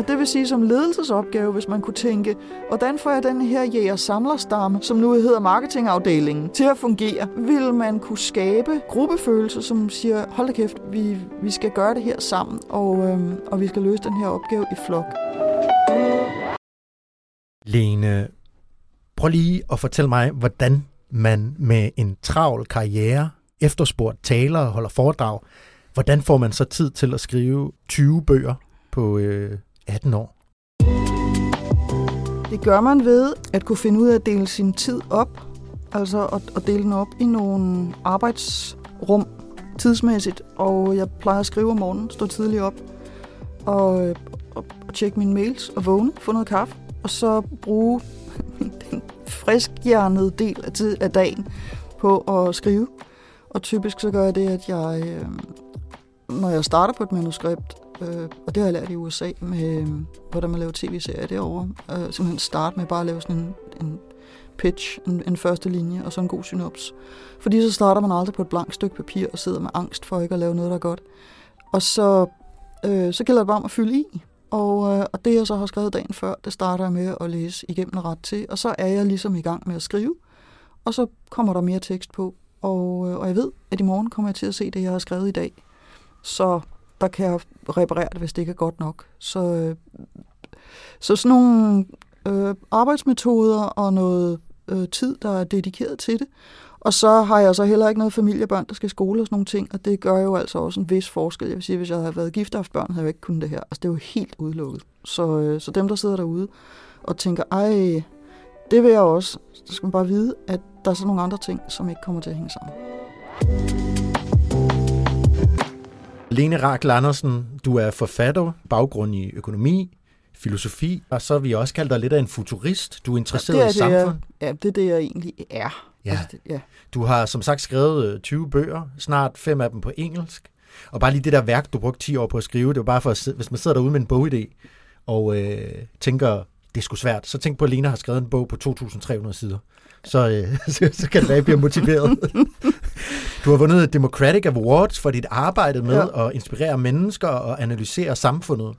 Og det vil sige som ledelsesopgave, hvis man kunne tænke, hvordan får jeg den her jæger-samlerstamme, som nu hedder marketingafdelingen, til at fungere? Vil man kunne skabe gruppefølelse, som siger, hold da kæft, vi, vi skal gøre det her sammen, og, øhm, og vi skal løse den her opgave i flok. Lene, prøv lige at fortælle mig, hvordan man med en travl karriere, efterspurgt taler og holder foredrag, hvordan får man så tid til at skrive 20 bøger på øh, 18 år? Det gør man ved at kunne finde ud af at dele sin tid op, altså at, at dele den op i nogle arbejdsrum tidsmæssigt, og jeg plejer at skrive om morgenen, stå tidligt op og, og, og tjekke mine mails og vågne, få noget kaffe, og så bruge den friskhjernede del af, tid, af dagen på at skrive. Og typisk så gør jeg det, at jeg, øh, når jeg starter på et manuskript, øh, og det har jeg lært i USA med, øhm, hvordan man laver tv-serier derovre, øh, simpelthen starte med bare at lave sådan en, en pitch, en, en første linje, og så en god synops. Fordi så starter man aldrig på et blankt stykke papir og sidder med angst for ikke at lave noget, der er godt. Og så, øh, så gælder det bare om at fylde i. Og, øh, og det, jeg så har skrevet dagen før, det starter jeg med at læse igennem ret til, og så er jeg ligesom i gang med at skrive, og så kommer der mere tekst på, og, øh, og jeg ved, at i morgen kommer jeg til at se det, jeg har skrevet i dag. Så der kan jeg reparere det, hvis det ikke er godt nok. Så, øh, så sådan nogle øh, arbejdsmetoder og noget øh, tid, der er dedikeret til det. Og så har jeg så heller ikke noget familiebørn, der skal i skole og sådan nogle ting, og det gør jo altså også en vis forskel. Jeg vil sige, hvis jeg havde været gift og haft børn, havde jeg ikke kunnet det her. Altså, det er jo helt udelukket. Så, øh, så dem, der sidder derude og tænker, ej, det vil jeg også, så skal man bare vide, at der er så nogle andre ting, som ikke kommer til at hænge sammen. Lene Rakel Andersen, du er forfatter, baggrund i økonomi, filosofi, og så har vi også kaldt dig lidt af en futurist. Du er interesseret det er i samfund. jeg, ja, det er det, jeg egentlig er. Ja. Altså, det, ja. Du har som sagt skrevet øh, 20 bøger, snart fem af dem på engelsk. Og bare lige det der værk, du brugte 10 år på at skrive, det var bare for, at, hvis man sidder derude med en bogidé, og øh, tænker, det er sgu svært, så tænk på, at Lena har skrevet en bog på 2.300 sider. Så, øh, så, så kan det være, at jeg bliver motiveret. Du har vundet Democratic Awards for dit arbejde med Ja. at inspirere mennesker og analysere samfundet.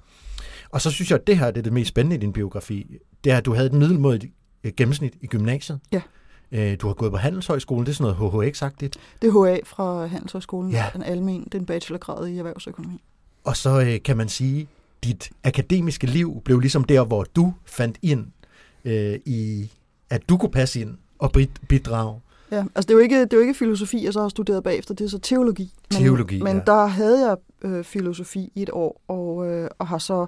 Og så synes jeg, at det her det er det mest spændende i din biografi. Det er, at du havde et middelmådigt øh, gennemsnit i gymnasiet. Ja. Øh, Du har gået på Handelshøjskolen, det er sådan noget HHX-agtigt. Det er HA fra Handelshøjskolen, Ja. den almen, det er en bachelorgrad i erhvervsøkonomi. Og så øh, kan man sige, dit akademiske liv blev ligesom der, hvor du fandt ind øh, i, at du kunne passe ind og bid- bidrage. Ja, altså det er, jo ikke, det er jo ikke filosofi, jeg så har studeret bagefter, det er så teologi. Men, Teologi, Men ja. der havde jeg øh, filosofi i et år, og, øh, og har så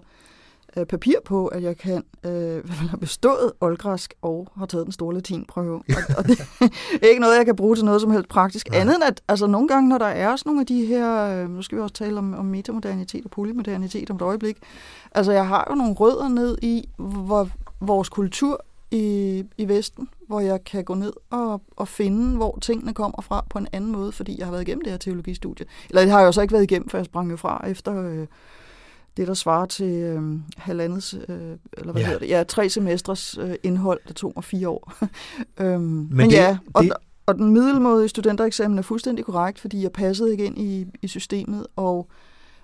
øh, papir på, at jeg kan øh, have bestået oldgræsk og har taget den store latinprøve. Og, og det er ikke noget, jeg kan bruge til noget som helst praktisk. Nej. Andet end at altså, nogle gange, når der er sådan nogle af de her, øh, nu skal vi også tale om, om metamodernitet og polymodernitet om et øjeblik, altså jeg har jo nogle rødder ned i hvor, vores kultur i, i Vesten, hvor jeg kan gå ned og, og finde, hvor tingene kommer fra på en anden måde, fordi jeg har været igennem det her teologistudie. Eller det har jeg jo så ikke været igennem, for jeg sprang jo fra efter øh, det, der svarer til øh, halvandet, øh, eller hvad Ja. hedder det, ja, tre semestres øh, indhold, det tog mig fire år. øhm, men, det- men ja, og, det- og den middelmådige studentereksamen er fuldstændig korrekt, fordi jeg passede ikke ind i, i systemet, og,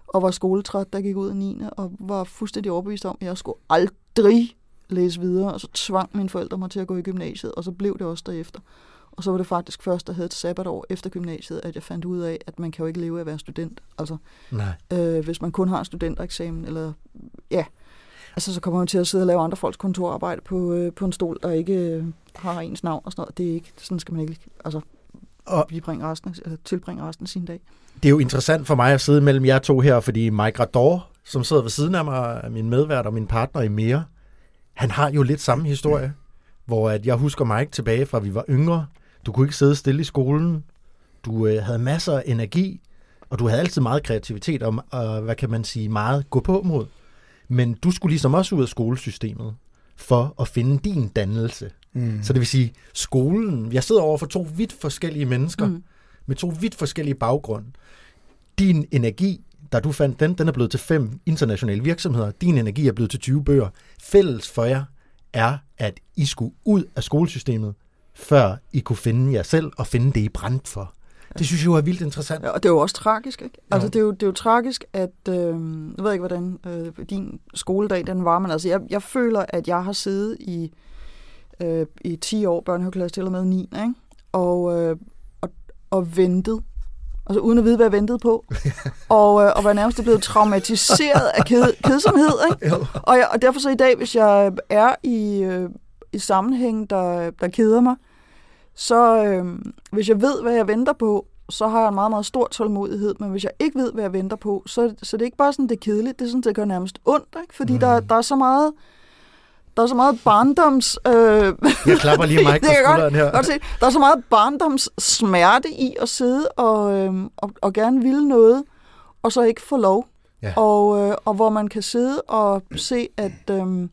og var skoletræt, der gik ud af 9. og var fuldstændig overbevist om, at jeg skulle aldrig læse videre, og så tvang mine forældre mig til at gå i gymnasiet, og så blev det også derefter. Og så var det faktisk først, jeg havde et sabbatår efter gymnasiet, at jeg fandt ud af, at man kan jo ikke leve af at være student. Altså, Nej. øh, hvis man kun har en studentereksamen, eller ja, altså så kommer man til at sidde og lave andre folks kontorarbejde på, øh, på en stol, der ikke øh, har ens navn og sådan noget. Det er ikke, sådan skal man ikke altså, Og bibringe resten, eller tilbringe resten af sin dag. det er jo interessant for mig at sidde mellem jer to her, fordi Mike Rador, som sidder ved siden af mig, er min medvært og min partner i mere, han har jo lidt samme historie, hvor at jeg husker Mike tilbage fra, vi var yngre. Du kunne ikke sidde stille i skolen. Du øh, havde masser af energi, og du havde altid meget kreativitet og, og, hvad kan man sige, meget gå på mod. Men du skulle ligesom også ud af skolesystemet for at finde din dannelse. Mm. Så det vil sige, skolen, jeg sidder over for to vidt forskellige mennesker, mm. med to vidt forskellige baggrunde. Din energi, da du fandt den, den er blevet til fem internationale virksomheder. Din energi er blevet til 20 bøger. Fælles for jer er, at I skulle ud af skolesystemet, før I kunne finde jer selv og finde det, I brændte for. Det synes jeg jo er vildt interessant. Ja, og det er jo også tragisk, ikke? Altså, Jo. det er, jo, det er jo tragisk, at... Øh, jeg ved ikke, hvordan øh, din skoledag den var, men altså, jeg, jeg føler, at jeg har siddet i, øh, i 10 år, børnehaveklasse til og med 9, ikke? Og, øh, og, og ventet. Altså uden at vide, hvad jeg ventede på. og, øh, og var nærmest blevet traumatiseret af ked, kedsomhed, ikke? Og, jeg, og derfor så i dag, hvis jeg er i, øh, i sammenhæng, der, der keder mig, så øh, hvis jeg ved, hvad jeg venter på, så har jeg en meget, meget stor tålmodighed. Men hvis jeg ikke ved, hvad jeg venter på, så, så det er ikke bare sådan, det er kedeligt. Det er sådan, det gør nærmest ondt, ikke? Fordi mm. der, der er så meget... Der er så meget barndoms... Øh, Jeg klapper lige det på skulderen her. godt, se. Der er så meget barndoms smerte i at sidde og, øh, og, og gerne ville noget, og så ikke få lov. Ja. Og, øh, og hvor man kan sidde og se, at... Øh, nu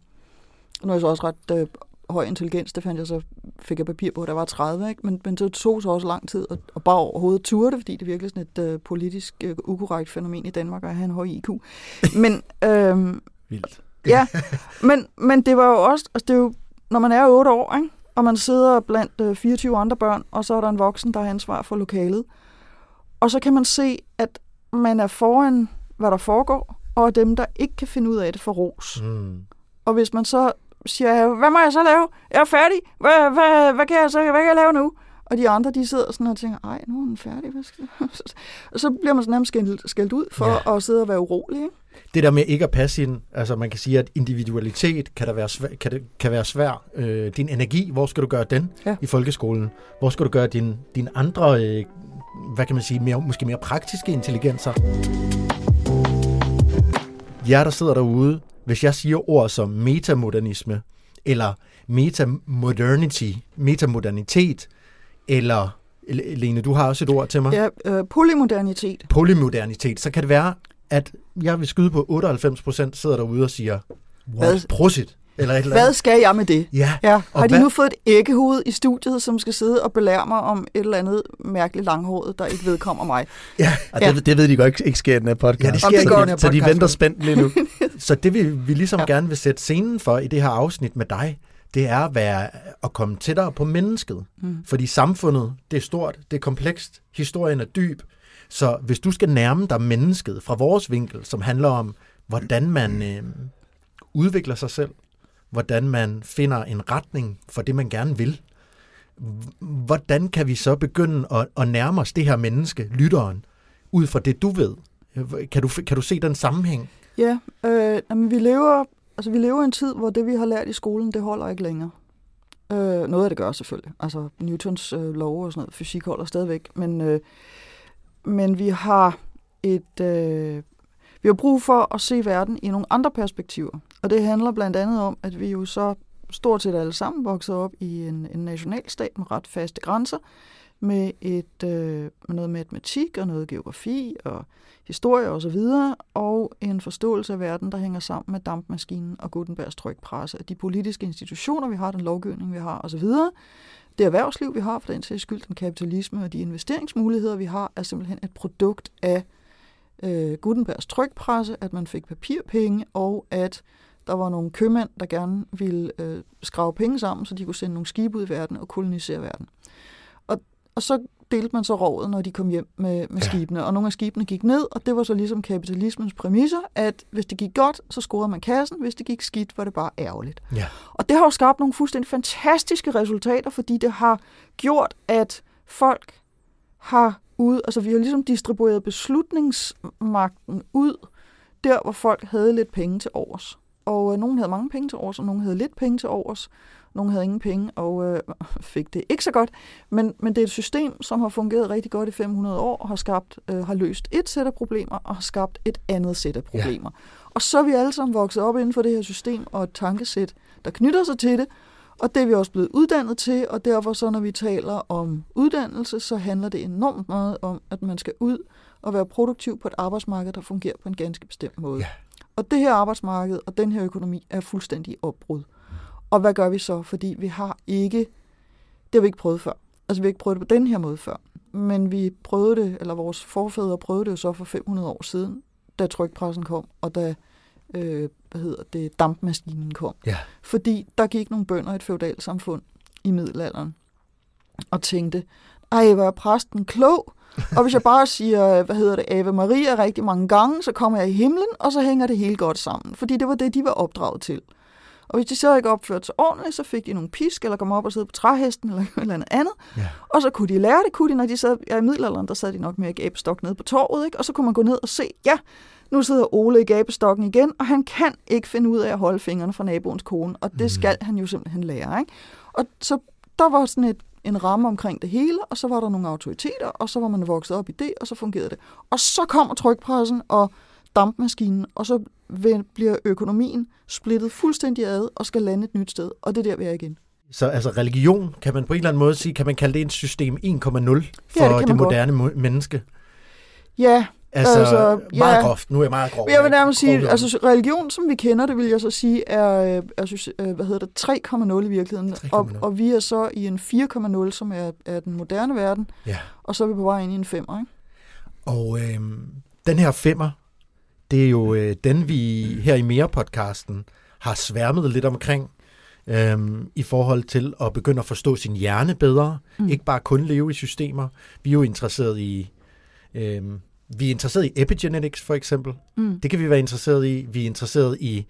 er jeg så også ret øh, høj intelligens, det fandt jeg så, fik jeg papir på, jeg var 30, ikke? Men, men det tog så også lang tid at, at bare overhovedet ture det, fordi det er virkelig sådan et øh, politisk øh, ukorrekt fænomen i Danmark at have en høj IQ. Men, øh, Vildt. Ja, men, men det var jo også, altså det er jo, når man er 8 år, ikke? og man sidder blandt øh, 24 andre børn, og så er der en voksen, der har ansvar for lokalet. Og så kan man se, at man er foran, hvad der foregår, og dem, der ikke kan finde ud af det, får ros. Mm. Og hvis man så siger, hvad må jeg så lave? Jeg er færdig. Hvad, hvad, hvad, kan, jeg så, hvad kan jeg lave nu? Og de andre, de sidder sådan og tænker, ej, nu er den færdig. Hvad skal og så bliver man sådan nærmest skældt, skældt ud for ja. at sidde og være urolig. Ikke? Det der med ikke at passe ind, altså man kan sige, at individualitet kan, der være svær, kan, det, kan være svær. Øh, din energi, hvor skal du gøre den Ja. i folkeskolen? Hvor skal du gøre din, din andre, øh, hvad kan man sige, mere, måske mere praktiske intelligenser? Jer, der sidder derude, hvis jeg siger ord som metamodernisme, eller metamodernity, metamodernitet, eller Lene, du har også et ord til mig. Ja, øh, polymodernitet. polymodernitet, så kan det være, at jeg vil skyde på 98% sidder derude og siger, Hvad? prosit, eller et eller Hvad andet. skal jeg med det? Ja, Ja, og har de hvad- nu fået et æggehoved i studiet, som skal sidde og belære mig om et eller andet mærkeligt langhåret, der ikke vedkommer mig? Ja, Og Ja. det, det ved de godt ikke, ikke sker i den her podcast. Ja, det sker ikke i så, den de, her så de podcast. venter spændt lige nu. så det vil vi ligesom. Ja. gerne vil sætte scenen for i det her afsnit med dig, det er at, være, at komme tættere på mennesket. Mm. Fordi samfundet, det er stort, det er komplekst, historien er dyb. Så hvis du skal nærme dig mennesket fra vores vinkel, som handler om, hvordan man øh, udvikler sig selv, hvordan man finder en retning for det, man gerne vil, hvordan kan vi så begynde at, at nærme os det her menneske, lytteren, ud fra det, du ved? Kan du, kan du se den sammenhæng? Ja, øh, jamen, vi lever altså, vi lever i en tid, hvor det, vi har lært i skolen, det holder ikke længere. Øh, noget af det gør selvfølgelig. Altså Newtons øh, lov og sådan noget, fysik holder stadigvæk. Men, øh, men vi har et... Øh, vi har brug for at se verden i nogle andre perspektiver. Og det handler blandt andet om, at vi jo så stort set alle sammen voksede op i en, en nationalstat med ret faste grænser, med, et, øh, med noget matematik og noget geografi og historie osv., og, så videre, og en forståelse af verden, der hænger sammen med dampmaskinen og Gutenbergs trykpresse, de politiske institutioner, vi har, den lovgivning, vi har osv., det erhvervsliv, vi har, for den sags skyld, den kapitalisme og de investeringsmuligheder, vi har, er simpelthen et produkt af øh, Gutenbergs trykpresse, at man fik papirpenge, og at der var nogle købmænd, der gerne ville øh, skrave penge sammen, så de kunne sende nogle skibe ud i verden og kolonisere verden. Og, så delte man så rådet, når de kom hjem med, med Ja. skibene. Og nogle af skibene gik ned, og det var så ligesom kapitalismens præmisser, at hvis det gik godt, så scorede man kassen. Hvis det gik skidt, var det bare ærgerligt. Ja. Og det har jo skabt nogle fuldstændig fantastiske resultater, fordi det har gjort, at folk har ud, altså vi har ligesom distribueret beslutningsmagten ud, der hvor folk havde lidt penge til overs. Og øh, nogen havde mange penge til overs, og nogen havde lidt penge til overs. Nogen havde ingen penge, og øh, fik det ikke så godt. Men, men det er et system, som har fungeret rigtig godt i 500 år, og har, skabt, øh, har løst et sæt af problemer, og har skabt et andet sæt af problemer. Ja. Og så er vi alle sammen vokset op inden for det her system, og et tankesæt, der knytter sig til det. Og det er vi også blevet uddannet til, og derfor så, når vi taler om uddannelse, så handler det enormt meget om, at man skal ud og være produktiv på et arbejdsmarked, der fungerer på en ganske bestemt måde. Ja. Og det her arbejdsmarked og den her økonomi er fuldstændig opbrud. Og hvad gør vi så? Fordi vi har ikke, det har vi ikke prøvet før. Altså vi har ikke prøvet det på den her måde før. Men vi prøvede det, eller vores forfædre prøvede det jo så for 500 år siden, da trykpressen kom, og da øh, hvad hedder det, dampmaskinen kom. Ja. Fordi der gik nogle bønder i et feudalt samfund i middelalderen og tænkte, ej, hvor er præsten klog, og hvis jeg bare siger, hvad hedder det, Ave Maria rigtig mange gange, så kommer jeg i himlen, og så hænger det hele godt sammen. Fordi det var det, de var opdraget til. Og hvis de så ikke opførte sig ordentligt, så fik de nogle pisk, eller kom op og sidde på træhesten, eller et eller andet andet. Ja. Og så kunne de lære det, kunne de, når de sad ja, i middelalderen, der sad de nok med gabestok nede på torvet, ikke? og så kunne man gå ned og se, ja, nu sidder Ole i gabestokken igen, og han kan ikke finde ud af at holde fingrene fra naboens kone, og det skal han jo simpelthen lære. Ikke? Og så der var sådan et, en ramme omkring det hele, og så var der nogle autoriteter, og så var man vokset op i det, og så fungerede det. Og så kommer trykpressen og dampmaskinen, og så bliver økonomien splittet fuldstændig ad og skal lande et nyt sted, og det er der, vi er igen. Så altså religion, kan man på en eller anden måde sige, kan man kalde det en system 1,0 for kan det, det godt. moderne mo- menneske? Ja, Altså, Altså, meget ja. groft. Nu er jeg meget grov. jeg vil nærmest sige, Grov- altså religion, som vi kender det, vil jeg så sige, er, øh, er synes- øh, hvad hedder det, 3,0 i virkeligheden. 3,0. Og, og vi er så i en 4,0, som er, er den moderne verden, Ja. og så er vi på vej ind i en 5'er, ikke? Og øh, den her femmer, det er jo øh, den, vi her i Mere-podcasten har sværmet lidt omkring, øh, i forhold til at begynde at forstå sin hjerne bedre. Mm. Ikke bare kun leve i systemer. Vi er jo interesseret i... Øh, vi er interesseret i epigenetics, for eksempel. Mm. Det kan vi være interesseret i. Vi er interesseret i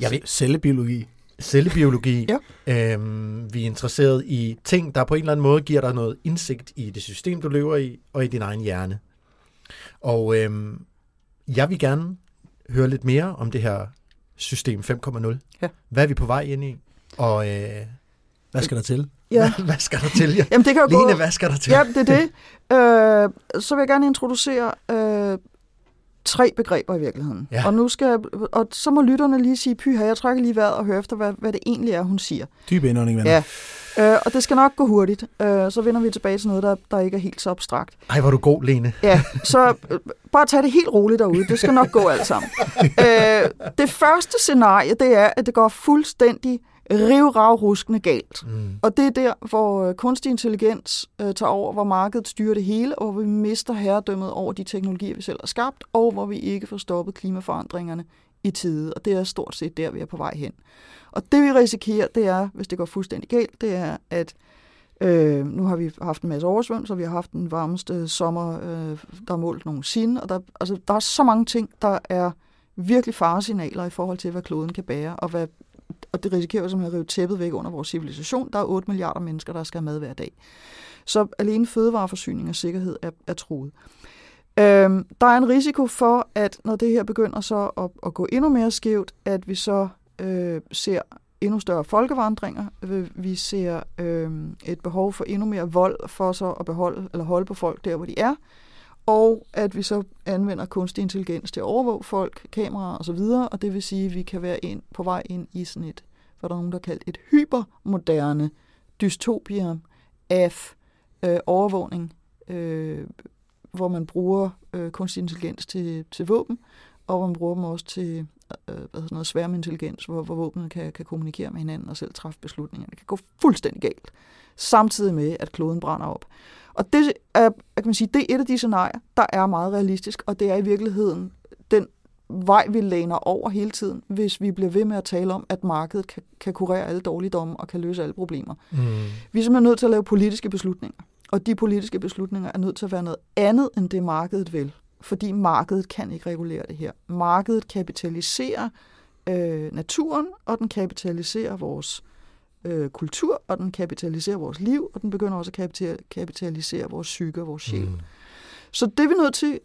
jeg ved, Cellebiologi. cellebiologi. Ja. Øhm, vi er interesseret i ting, der på en eller anden måde giver dig noget indsigt i det system, du lever i, og i din egen hjerne. Og øhm, jeg vil gerne høre lidt mere om det her system 5.0. Ja. Hvad er vi på vej ind i? Og øh, Hvad skal der til? Ja. hvad, hvad skal der til? Ja. Jamen, det kan jo Lene, gå... hvad skal der til? Ja, det er det. Øh, så vil jeg gerne introducere øh, tre begreber i virkeligheden. Ja. Og nu skal jeg, og så må lytterne lige sige, pyha, jeg trækker lige vejret og hører efter, hvad, hvad det egentlig er, hun siger. Dyb indånding, venner. Ja. Øh, og det skal nok gå hurtigt. Øh, så vender vi tilbage til noget, der, der ikke er helt så abstrakt. Ej, hvor er du god, Lene. Ja, så øh, bare tag det helt roligt derude. Det skal nok gå alt sammen. Øh, det første scenarie, det er, at det går fuldstændig rivravruskende galt. Mm. Og det er der, hvor øh, kunstig intelligens øh, tager over, hvor markedet styrer det hele, og hvor vi mister herredømmet over de teknologier, vi selv har skabt, og hvor vi ikke får stoppet klimaforandringerne i tide. Og det er stort set der, vi er på vej hen. Og det vi risikerer, det er, hvis det går fuldstændig galt, det er, at øh, nu har vi haft en masse oversvømmelser, vi har haft den varmeste sommer, øh, der er målt nogensinde, og der, altså, der er så mange ting, der er virkelig faresignaler i forhold til, hvad kloden kan bære, og hvad og det risikerer jo simpelthen at rive tæppet væk under vores civilisation. Der er 8 milliarder mennesker, der skal have mad hver dag. Så alene fødevareforsyning og sikkerhed er, er truet. Øhm, der er en risiko for, at når det her begynder så at, at gå endnu mere skævt, at vi så øh, ser endnu større folkevandringer. Øh, vi ser øh, et behov for endnu mere vold for så at beholde eller holde på folk der, hvor de er. Og at vi så anvender kunstig intelligens til at overvåge folk, kameraer osv., og det vil sige, at vi kan være ind, på vej ind i sådan et, hvad der er nogen, der kaldt et hypermoderne dystopia af øh, overvågning, øh, hvor man bruger øh, kunstig intelligens til, til våben, og hvor man bruger dem også til øh, hvad hedder noget, sværmintelligens, hvor, hvor våbnet kan, kan kommunikere med hinanden og selv træffe beslutninger. Det kan gå fuldstændig galt, samtidig med, at kloden brænder op. Og det er, kan man sige, det er et af de scenarier, der er meget realistisk, og det er i virkeligheden den vej, vi læner over hele tiden, hvis vi bliver ved med at tale om, at markedet kan, kan kurere alle dårligdomme og kan løse alle problemer. Mm. Vi er simpelthen nødt til at lave politiske beslutninger. Og de politiske beslutninger er nødt til at være noget andet end det markedet vil. Fordi markedet kan ikke regulere det her. Markedet kapitaliserer øh, naturen, og den kapitaliserer vores øh, kultur, og den kapitaliserer vores liv, og den begynder også at kapitalisere vores psyke og vores sjæl. Mm. Så det er vi nødt til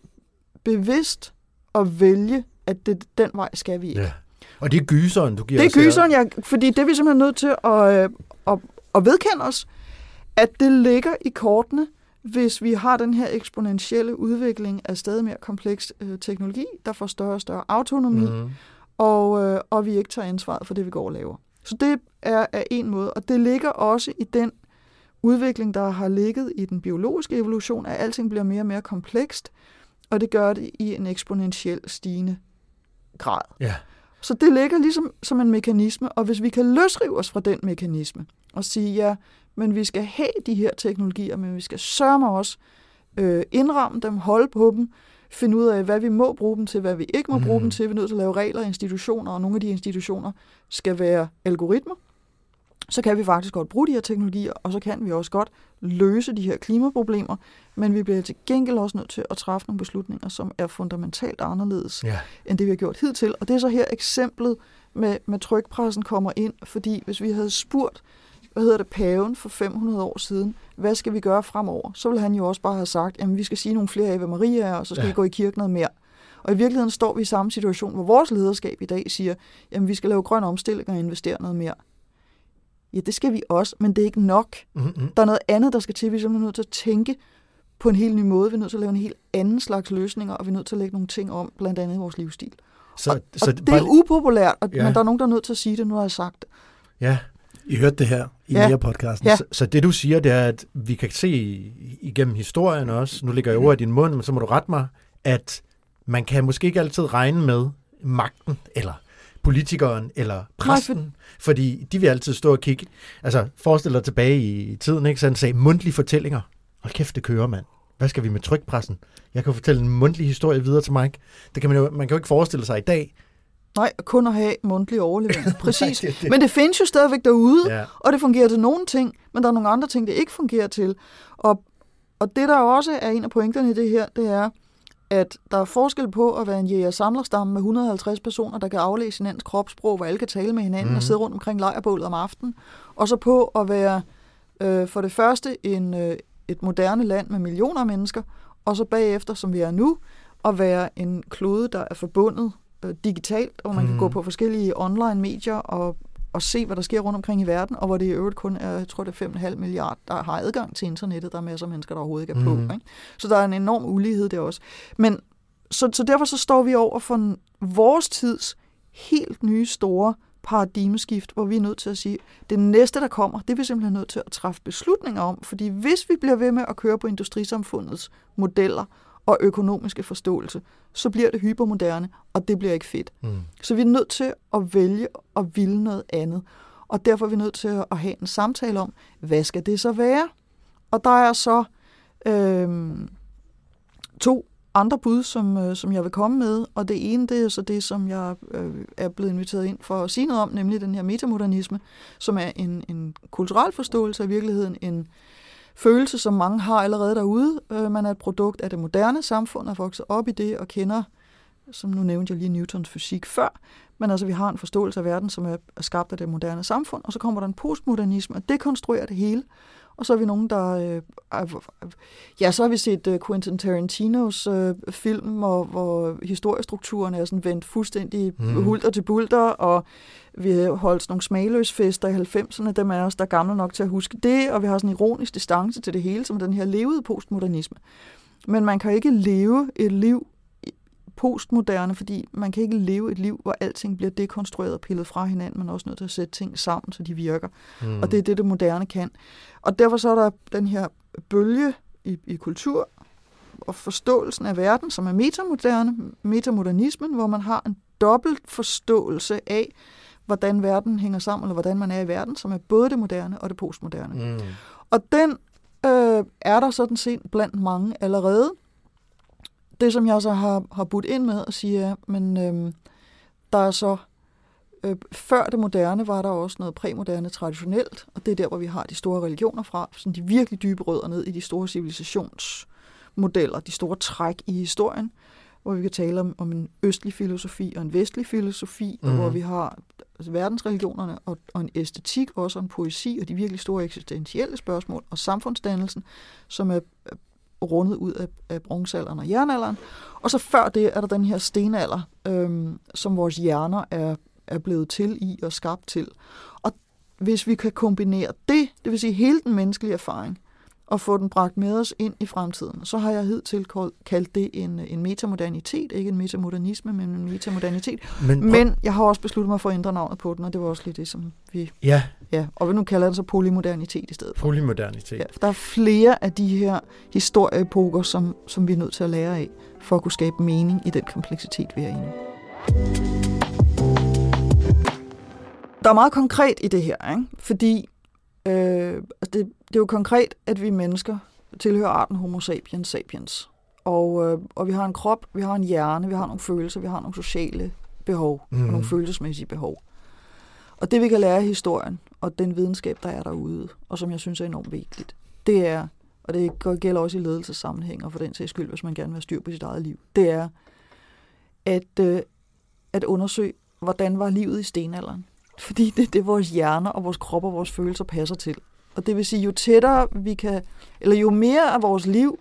bevidst at vælge, at det, den vej skal vi ikke. Ja. Og det er gyseren, du giver Det er gyseren, ja, fordi det er vi simpelthen nødt til at, øh, at, at vedkende os, at det ligger i kortene, hvis vi har den her eksponentielle udvikling af stadig mere kompleks øh, teknologi, der får større og større autonomi, mm. og, øh, og vi ikke tager ansvaret for det, vi går og laver. Så det er, er en måde, og det ligger også i den udvikling, der har ligget i den biologiske evolution, at alting bliver mere og mere komplekst, og det gør det i en eksponentiel stigende grad. Ja. Så det ligger ligesom som en mekanisme, og hvis vi kan løsrive os fra den mekanisme og sige, ja, men vi skal have de her teknologier, men vi skal sørge også øh, indramme dem, holde på dem, finde ud af, hvad vi må bruge dem til, hvad vi ikke må mm. bruge dem til. Vi er nødt til at lave regler og institutioner, og nogle af de institutioner skal være algoritmer. Så kan vi faktisk godt bruge de her teknologier, og så kan vi også godt løse de her klimaproblemer, men vi bliver til gengæld også nødt til at træffe nogle beslutninger, som er fundamentalt anderledes, ja. end det vi har gjort hidtil. Og det er så her eksemplet med, med trykpressen kommer ind, fordi hvis vi havde spurgt hvad hedder det, paven for 500 år siden, hvad skal vi gøre fremover? Så ville han jo også bare have sagt, jamen vi skal sige nogle flere Ave Maria, og så skal ja. vi gå i kirke noget mere. Og i virkeligheden står vi i samme situation, hvor vores lederskab i dag siger, jamen vi skal lave grøn omstilling og investere noget mere. Ja, det skal vi også, men det er ikke nok. Mm-hmm. Der er noget andet, der skal til. Vi er simpelthen nødt til at tænke på en helt ny måde. Vi er nødt til at lave en helt anden slags løsninger, og vi er nødt til at lægge nogle ting om, blandt andet i vores livsstil. Så, og, så og det er upopulært, og, ja. men der er nogen, der er nødt til at sige det. Nu har jeg sagt det. Ja, i hørte det her i ja. mere podcasten. Ja. Så, så det du siger, det er, at vi kan se igennem historien også, nu ligger jeg over i din mund, men så må du rette mig, at man kan måske ikke altid regne med magten, eller politikeren, eller præsten, Nej, for... fordi de vil altid stå og kigge. Altså, forestil dig tilbage i tiden, ikke? Så han sagde, mundtlige fortællinger. Hold kæft, det kører, mand. Hvad skal vi med trykpressen? Jeg kan fortælle en mundtlig historie videre til Mike. Det kan man jo, man kan jo ikke forestille sig i dag, Nej, kun at have mundtlig overlevering. Præcis. Nej, det, det. Men det findes jo stadigvæk derude, ja. og det fungerer til nogle ting, men der er nogle andre ting, det ikke fungerer til. Og, og det, der også er en af pointerne i det her, det er, at der er forskel på at være en jæger-samlerstamme med 150 personer, der kan aflæse hinandens kropssprog, hvor alle kan tale med hinanden mm. og mhm. sidde rundt omkring lejrbålet om aftenen, og så på at være øh, for det første en, øh, et moderne land med millioner af mennesker, og så bagefter, som vi er nu, at være en klode, der er forbundet øh, digitalt, og man mm. kan gå mm. på forskellige online medier og, og se, hvad der sker rundt omkring i verden, og hvor det i øvrigt kun er, jeg tror det er 5,5 milliarder, der har adgang til internettet. Der er masser af mennesker, der overhovedet ikke er på. Mm. Ikke? Så der er en enorm ulighed der også. Men så, så derfor så står vi over for vores tids helt nye store paradigmeskift, hvor vi er nødt til at sige, det næste, der kommer, det er vi simpelthen nødt til at træffe beslutninger om, fordi hvis vi bliver ved med at køre på industrisamfundets modeller og økonomiske forståelse, så bliver det hypermoderne, og det bliver ikke fedt. Mm. Så vi er nødt til at vælge at ville noget andet. Og derfor er vi nødt til at have en samtale om, hvad skal det så være? Og der er så øh, to andre bud, som, øh, som jeg vil komme med, og det ene, det er så det, som jeg øh, er blevet inviteret ind for at sige noget om, nemlig den her metamodernisme, som er en, en kulturel forståelse af virkeligheden, en, følelse, som mange har allerede derude. Øh, man er et produkt af det moderne samfund, er vokset op i det og kender, som nu nævnte jeg lige Newtons fysik før, men altså vi har en forståelse af verden, som er skabt af det moderne samfund, og så kommer der en postmodernisme og dekonstruerer det hele. Og så er vi nogen, der... Øh, ja, så har vi set uh, Quentin Tarantinos uh, film, hvor, hvor historiestrukturen er sådan vendt fuldstændig mm. hulter til bulter, og vi har holdt nogle smagløsfester i 90'erne, dem er os, der er gamle nok til at huske det, og vi har sådan en ironisk distance til det hele, som den her levede postmodernisme. Men man kan ikke leve et liv postmoderne, fordi man kan ikke leve et liv, hvor alting bliver dekonstrueret og pillet fra hinanden. Man er også nødt til at sætte ting sammen, så de virker. Mm. Og det er det, det moderne kan. Og derfor så er der den her bølge i, i kultur og forståelsen af verden, som er metamoderne, metamodernismen, hvor man har en dobbelt forståelse af, hvordan verden hænger sammen, eller hvordan man er i verden, som er både det moderne og det postmoderne. Mm. Og den øh, er der sådan set blandt mange allerede det, som jeg så har, har budt ind med at sige, er, men øhm, der er så øh, før det moderne var der også noget præmoderne traditionelt, og det er der, hvor vi har de store religioner fra, sådan de virkelig dybe rødder ned i de store civilisationsmodeller, de store træk i historien, hvor vi kan tale om, om en østlig filosofi og en vestlig filosofi, mm. og hvor vi har altså verdensreligionerne og, og en æstetik, også og en poesi, og de virkelig store eksistentielle spørgsmål, og samfundsdannelsen, som er rundet ud af, af bronzealderen og jernalderen. Og så før det er der den her stenalder, øhm, som vores hjerner er, er blevet til i og skabt til. Og hvis vi kan kombinere det, det vil sige hele den menneskelige erfaring, og få den bragt med os ind i fremtiden, så har jeg hidtil kaldt det en, en metamodernitet, ikke en metamodernisme, men en metamodernitet. Men, men jeg har også besluttet mig for at ændre navnet på den, og det var også lidt det, som vi... Ja. Ja, og vi nu kalder det så polymodernitet i stedet for. Polymodernitet. Ja, der er flere af de her historieepoker, som, som vi er nødt til at lære af, for at kunne skabe mening i den kompleksitet, vi er i nu. Der er meget konkret i det her, ikke? fordi øh, det, det er jo konkret, at vi mennesker tilhører arten Homo sapiens sapiens. Og, øh, og vi har en krop, vi har en hjerne, vi har nogle følelser, vi har nogle sociale behov, mm. og nogle mhm. følelsesmæssige behov. Og det vi kan lære af historien, og den videnskab, der er derude, og som jeg synes er enormt vigtigt, det er, og det gælder også i ledelsessammenhæng, og for den sags skyld, hvis man gerne vil have styr på sit eget liv, det er at, øh, at undersøge, hvordan var livet i stenalderen. Fordi det, det er vores hjerner og vores krop og vores følelser passer til. Og det vil sige, jo tættere vi kan, eller jo mere af vores liv,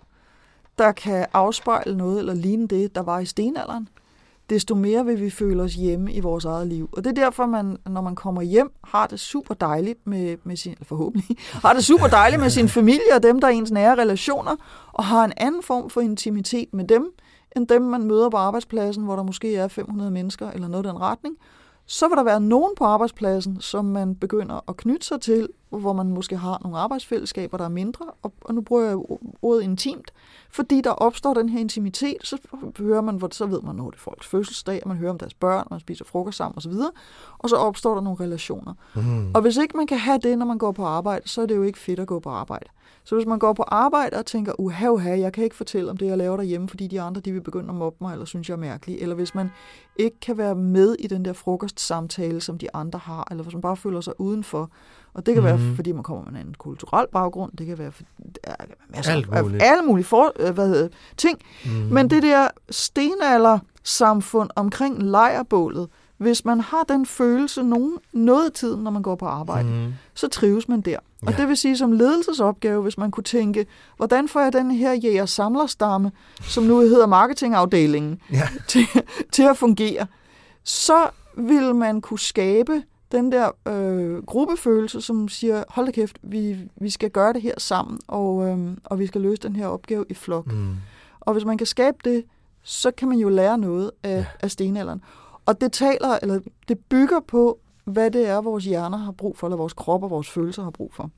der kan afspejle noget eller ligne det, der var i stenalderen, desto mere vil vi føle os hjemme i vores eget liv. Og det er derfor, man, når man kommer hjem, har det super dejligt med, med sin, forhåbentlig, har det super dejligt med sin familie og dem, der er ens nære relationer, og har en anden form for intimitet med dem, end dem, man møder på arbejdspladsen, hvor der måske er 500 mennesker eller noget i den retning, så vil der være nogen på arbejdspladsen, som man begynder at knytte sig til, hvor man måske har nogle arbejdsfællesskaber, der er mindre, og, og nu bruger jeg ordet intimt, fordi der opstår den her intimitet, så hører man, så ved man, når det er folks fødselsdag, man hører om deres børn, man spiser frokost sammen osv., og så opstår der nogle relationer. Mm. Og hvis ikke man kan have det, når man går på arbejde, så er det jo ikke fedt at gå på arbejde. Så hvis man går på arbejde og tænker, uha, uha, jeg kan ikke fortælle om det, jeg laver derhjemme, fordi de andre de vil begynde at mobbe mig, eller synes jeg er mærkelig, eller hvis man ikke kan være med i den der frokostsamtale, som de andre har, eller hvis man bare føler sig udenfor, og det kan mm-hmm. være, mhm. fordi man kommer med en kulturel baggrund, det kan være, for, der kan være masser Alt muligt. af alle mulige for, øh, hvad hedder, ting, mm-hmm. men det der stenalder samfund omkring lejrbålet, hvis man har den følelse nogen, noget af tiden, når man går på arbejde, mm. så trives man der. Og ja. det vil sige som ledelsesopgave, hvis man kunne tænke, hvordan får jeg den her jæger-samlerstamme, som nu hedder marketingafdelingen, ja. til, til at fungere, så vil man kunne skabe den der øh, gruppefølelse, som siger, hold da kæft, vi, vi skal gøre det her sammen, og, øh, og vi skal løse den her opgave i flok. Mm. Og hvis man kan skabe det, så kan man jo lære noget af, ja. af stenalderen. Og det taler, eller det bygger på, hvad det er, vores hjerner har brug for, eller vores krop og vores følelser har brug for.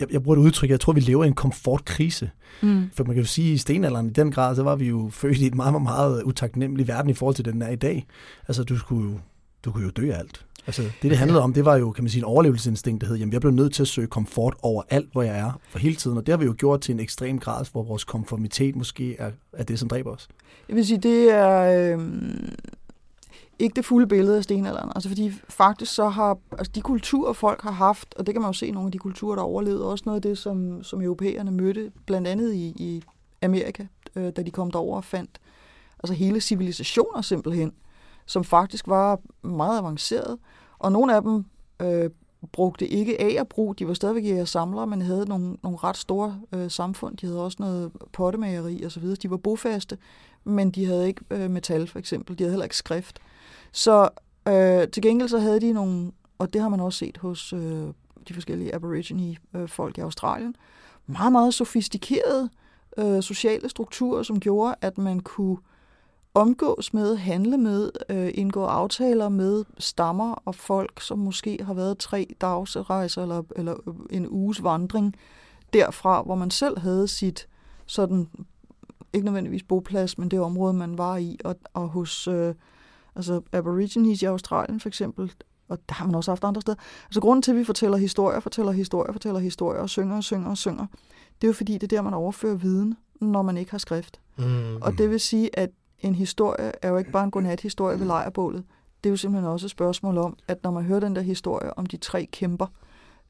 Jeg, jeg bruger et udtryk, jeg tror, vi lever i en komfortkrise. Mm. For man kan jo sige, at i stenalderen i den grad, så var vi jo født i et meget, meget, meget utaknemmelig verden i forhold til den er i dag. Altså, du, skulle jo, du kunne jo dø af alt. Altså, det, det handlede om, det var jo, kan man sige, en overlevelsesinstinkt, der hed, jamen, jeg blev nødt til at søge komfort over alt, hvor jeg er, for hele tiden. Og det har vi jo gjort til en ekstrem grad, hvor vores konformitet måske er, er det, som dræber os. Jeg vil sige, det er... Øh ikke det fulde billede af stenalderen. Altså fordi faktisk så har altså de kulturer, folk har haft, og det kan man jo se i nogle af de kulturer, der overlevede, også noget af det, som, som europæerne mødte, blandt andet i, i Amerika, øh, da de kom derover og fandt altså hele civilisationer simpelthen, som faktisk var meget avanceret. Og nogle af dem øh, brugte ikke af at bruge, de var stadigvæk jæger samlere, men havde nogle, nogle ret store øh, samfund. De havde også noget pottemageri og så videre. De var bofaste, men de havde ikke øh, metal for eksempel. De havde heller ikke skrift. Så øh, til gengæld så havde de nogle, og det har man også set hos øh, de forskellige aborigine-folk øh, i Australien, meget, meget sofistikerede øh, sociale strukturer, som gjorde, at man kunne omgås med, handle med, øh, indgå aftaler med stammer og folk, som måske har været tre dagsrejser eller, eller øh, en uges vandring derfra, hvor man selv havde sit sådan, ikke nødvendigvis boplads, men det område, man var i, og, og hos øh, Altså Aborigines i Australien for eksempel, og der har man også haft andre steder. Altså grunden til, at vi fortæller historier, fortæller historier, fortæller historier, og synger og synger og synger, det er jo fordi, det er der, man overfører viden, når man ikke har skrift. Mm. Og det vil sige, at en historie er jo ikke bare en godnat-historie ved lejrbålet. det er jo simpelthen også et spørgsmål om, at når man hører den der historie om de tre kæmper,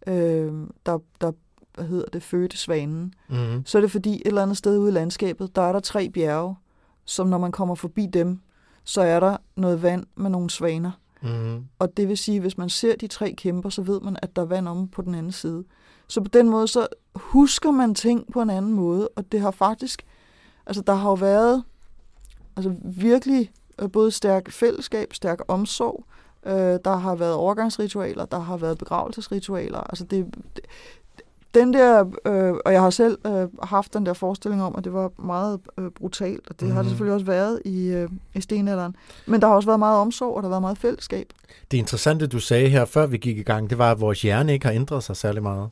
øh, der, der hvad hedder det, fødte svanen, Mm. så er det fordi et eller andet sted ude i landskabet, der er der tre bjerge, som når man kommer forbi dem, så er der noget vand med nogle svaner. Mm. Og det vil sige, hvis man ser de tre kæmper, så ved man, at der er vand om på den anden side. Så på den måde, så husker man ting på en anden måde, og det har faktisk, altså der har jo været altså virkelig øh, både stærk fællesskab, stærk omsorg, øh, der har været overgangsritualer, der har været begravelsesritualer, altså det, det den der, øh, og jeg har selv øh, haft den der forestilling om, at det var meget øh, brutalt, og det mm. har det Mhm. selvfølgelig også været i, øh, i stenalderen. Men der har også været meget omsorg, og der har været meget fællesskab. Det interessante, du sagde her, før vi gik i gang, det var, at vores hjerne ikke har ændret sig særlig meget.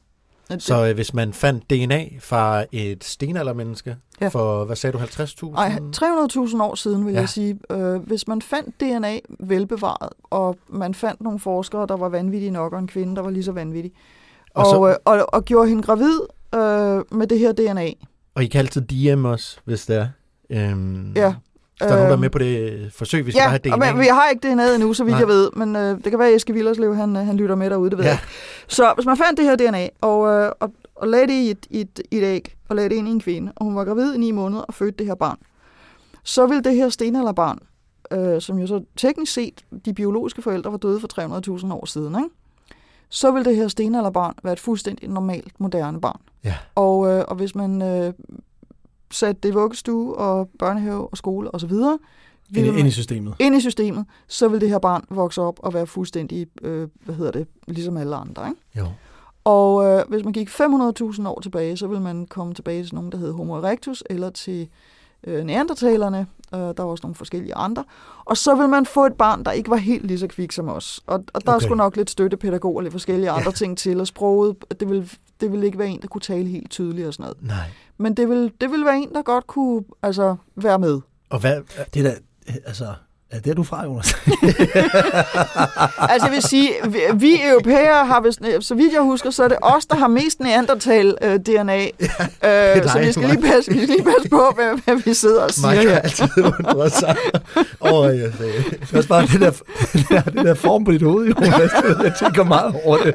Det- Så øh, hvis man fandt DNA fra et stenaldermenneske Ja. for, hvad sagde du, 50.000? Ej, 300.000 år siden, vil Ja. jeg sige. Øh, hvis man fandt DNA velbevaret, og man fandt nogle forskere, der var vanvittige nok, og en kvinde, der var lige så vanvittig, Og og, så- og, øh, og, og gjorde hende gravid øh, med det her DNA. Og I kan altid DM os, hvis det er. Øhm, Ja. Hvis der er nogen, der er Øhm, med på det forsøg, vi skal ja, bare have og DNA. men, vi har ikke DNA endnu, så vidt Nej. jeg ved, men øh, det kan være, at Eske Villerslev, han, øh, han lytter med derude, det ved Ja. jeg. Så hvis man fandt det her DNA, og, øh, og, og lagde det i et, i, et, i et æg, og lagde det ind i en kvinde, og hun var gravid i ni måneder og fødte det her barn, så ville det her stenalderbarn, øh, som jo så teknisk set, de biologiske forældre var døde for 300.000 år siden, ikke? Så vil det her stenalderbarn være et fuldstændig normalt, moderne barn. Ja. Og, øh, og hvis man øh, satte det i vuggestue og børnehave og skole osv., Ind, ind i systemet. ind i systemet, så vil det her barn vokse op og være fuldstændig, øh, hvad hedder det, ligesom alle andre. Ikke? Jo. Og øh, hvis man gik 500.000 år tilbage, så vil man komme tilbage til nogen, der hed Homo erectus, eller til øh, neandertalerne. Øh, der var også nogle forskellige andre. Og så vil man få et barn, der ikke var helt lige så kvik som os. Og, og der okay. Sgu nok lidt støttepædagog og lidt forskellige andre ting til, og sproget, det vil, det vil ikke være en, der kunne tale helt tydeligt og sådan noget. Nej. Men det vil, det vil være en, der godt kunne altså, være med. Og hvad, Det er da, altså, er det er du fra, Jonas? Altså jeg vil sige, vi, vi europæere har, vist, så vidt jeg husker, så er det os, der har mest Neandertal-DNA. Øh, så dig, vi skal, lige passe, vi skal lige passe på, hvad, hvad vi sidder og siger Mike har altid undret sig over, jeg sagde. Det er også bare det der, det der, form på dit hoved, Jonas. Jeg tænker meget over det.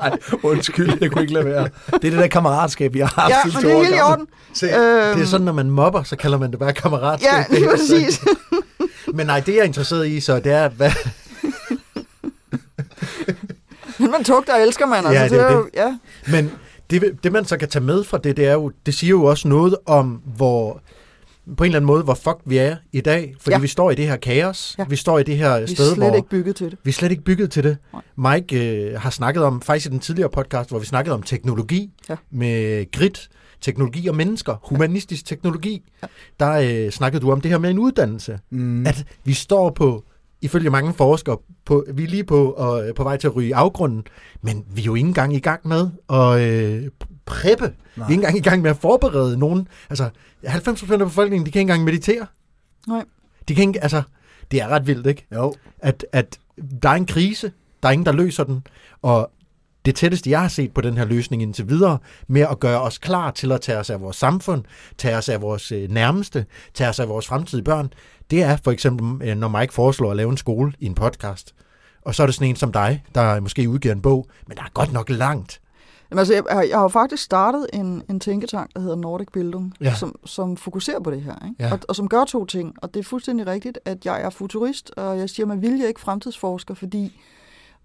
Nej, undskyld, jeg kunne ikke lade være. Det er det der kammeratskab, vi har haft Ja, sidste men det er helt i orden. Se, Øhm. det er sådan, når man mobber, så kalder man det bare kammeratskab. Ja, lige præcis. Men nej, det jeg er interesseret i, så det er, hvad, Men man tugter og elsker man. Altså, Ja, det det er jo ja. Men det, det, man så kan tage med fra det, det er jo, det siger jo også noget om, hvor, på en eller anden måde, hvor fuck vi er i dag. Fordi ja. Vi står i det her kaos. Ja. Vi står i det her Vi er sted, slet hvor ikke bygget til det. vi er slet ikke bygget til det. Nej. Mike øh, har snakket om, faktisk i den tidligere podcast, hvor vi snakkede om teknologi Ja. med grit, teknologi og mennesker, humanistisk teknologi. Der øh, snakkede du om det her med en uddannelse. Mm. At vi står på, ifølge mange forskere, på, vi er lige på, og, på vej til at ryge afgrunden, men vi er jo ikke engang i gang med at øh, preppe. Nej. Vi er ikke engang i gang med at forberede nogen. Altså, 90% af befolkningen, de kan ikke engang meditere. Nej. De kan ikke, altså, det er ret vildt, ikke? Jo. At, at der er en krise, der er ingen, der løser den, og det tætteste, jeg har set på den her løsning indtil videre, med at gøre os klar til at tage os af vores samfund, tage os af vores øh, nærmeste, tage os af vores fremtidige børn, det er for eksempel, øh, når Mike foreslår at lave en skole i en podcast. Og så er det sådan en som dig, der måske udgiver en bog, men der er godt nok langt. Jamen, altså, jeg, har- jeg har jo faktisk startet en, en tænketank, der hedder Nordic Bildung, ja. som, som fokuserer på det her. Ikke? Ja. Og, og som gør to ting. Og det er fuldstændig rigtigt, at jeg er futurist, og jeg siger med vilje ikke fremtidsforsker, fordi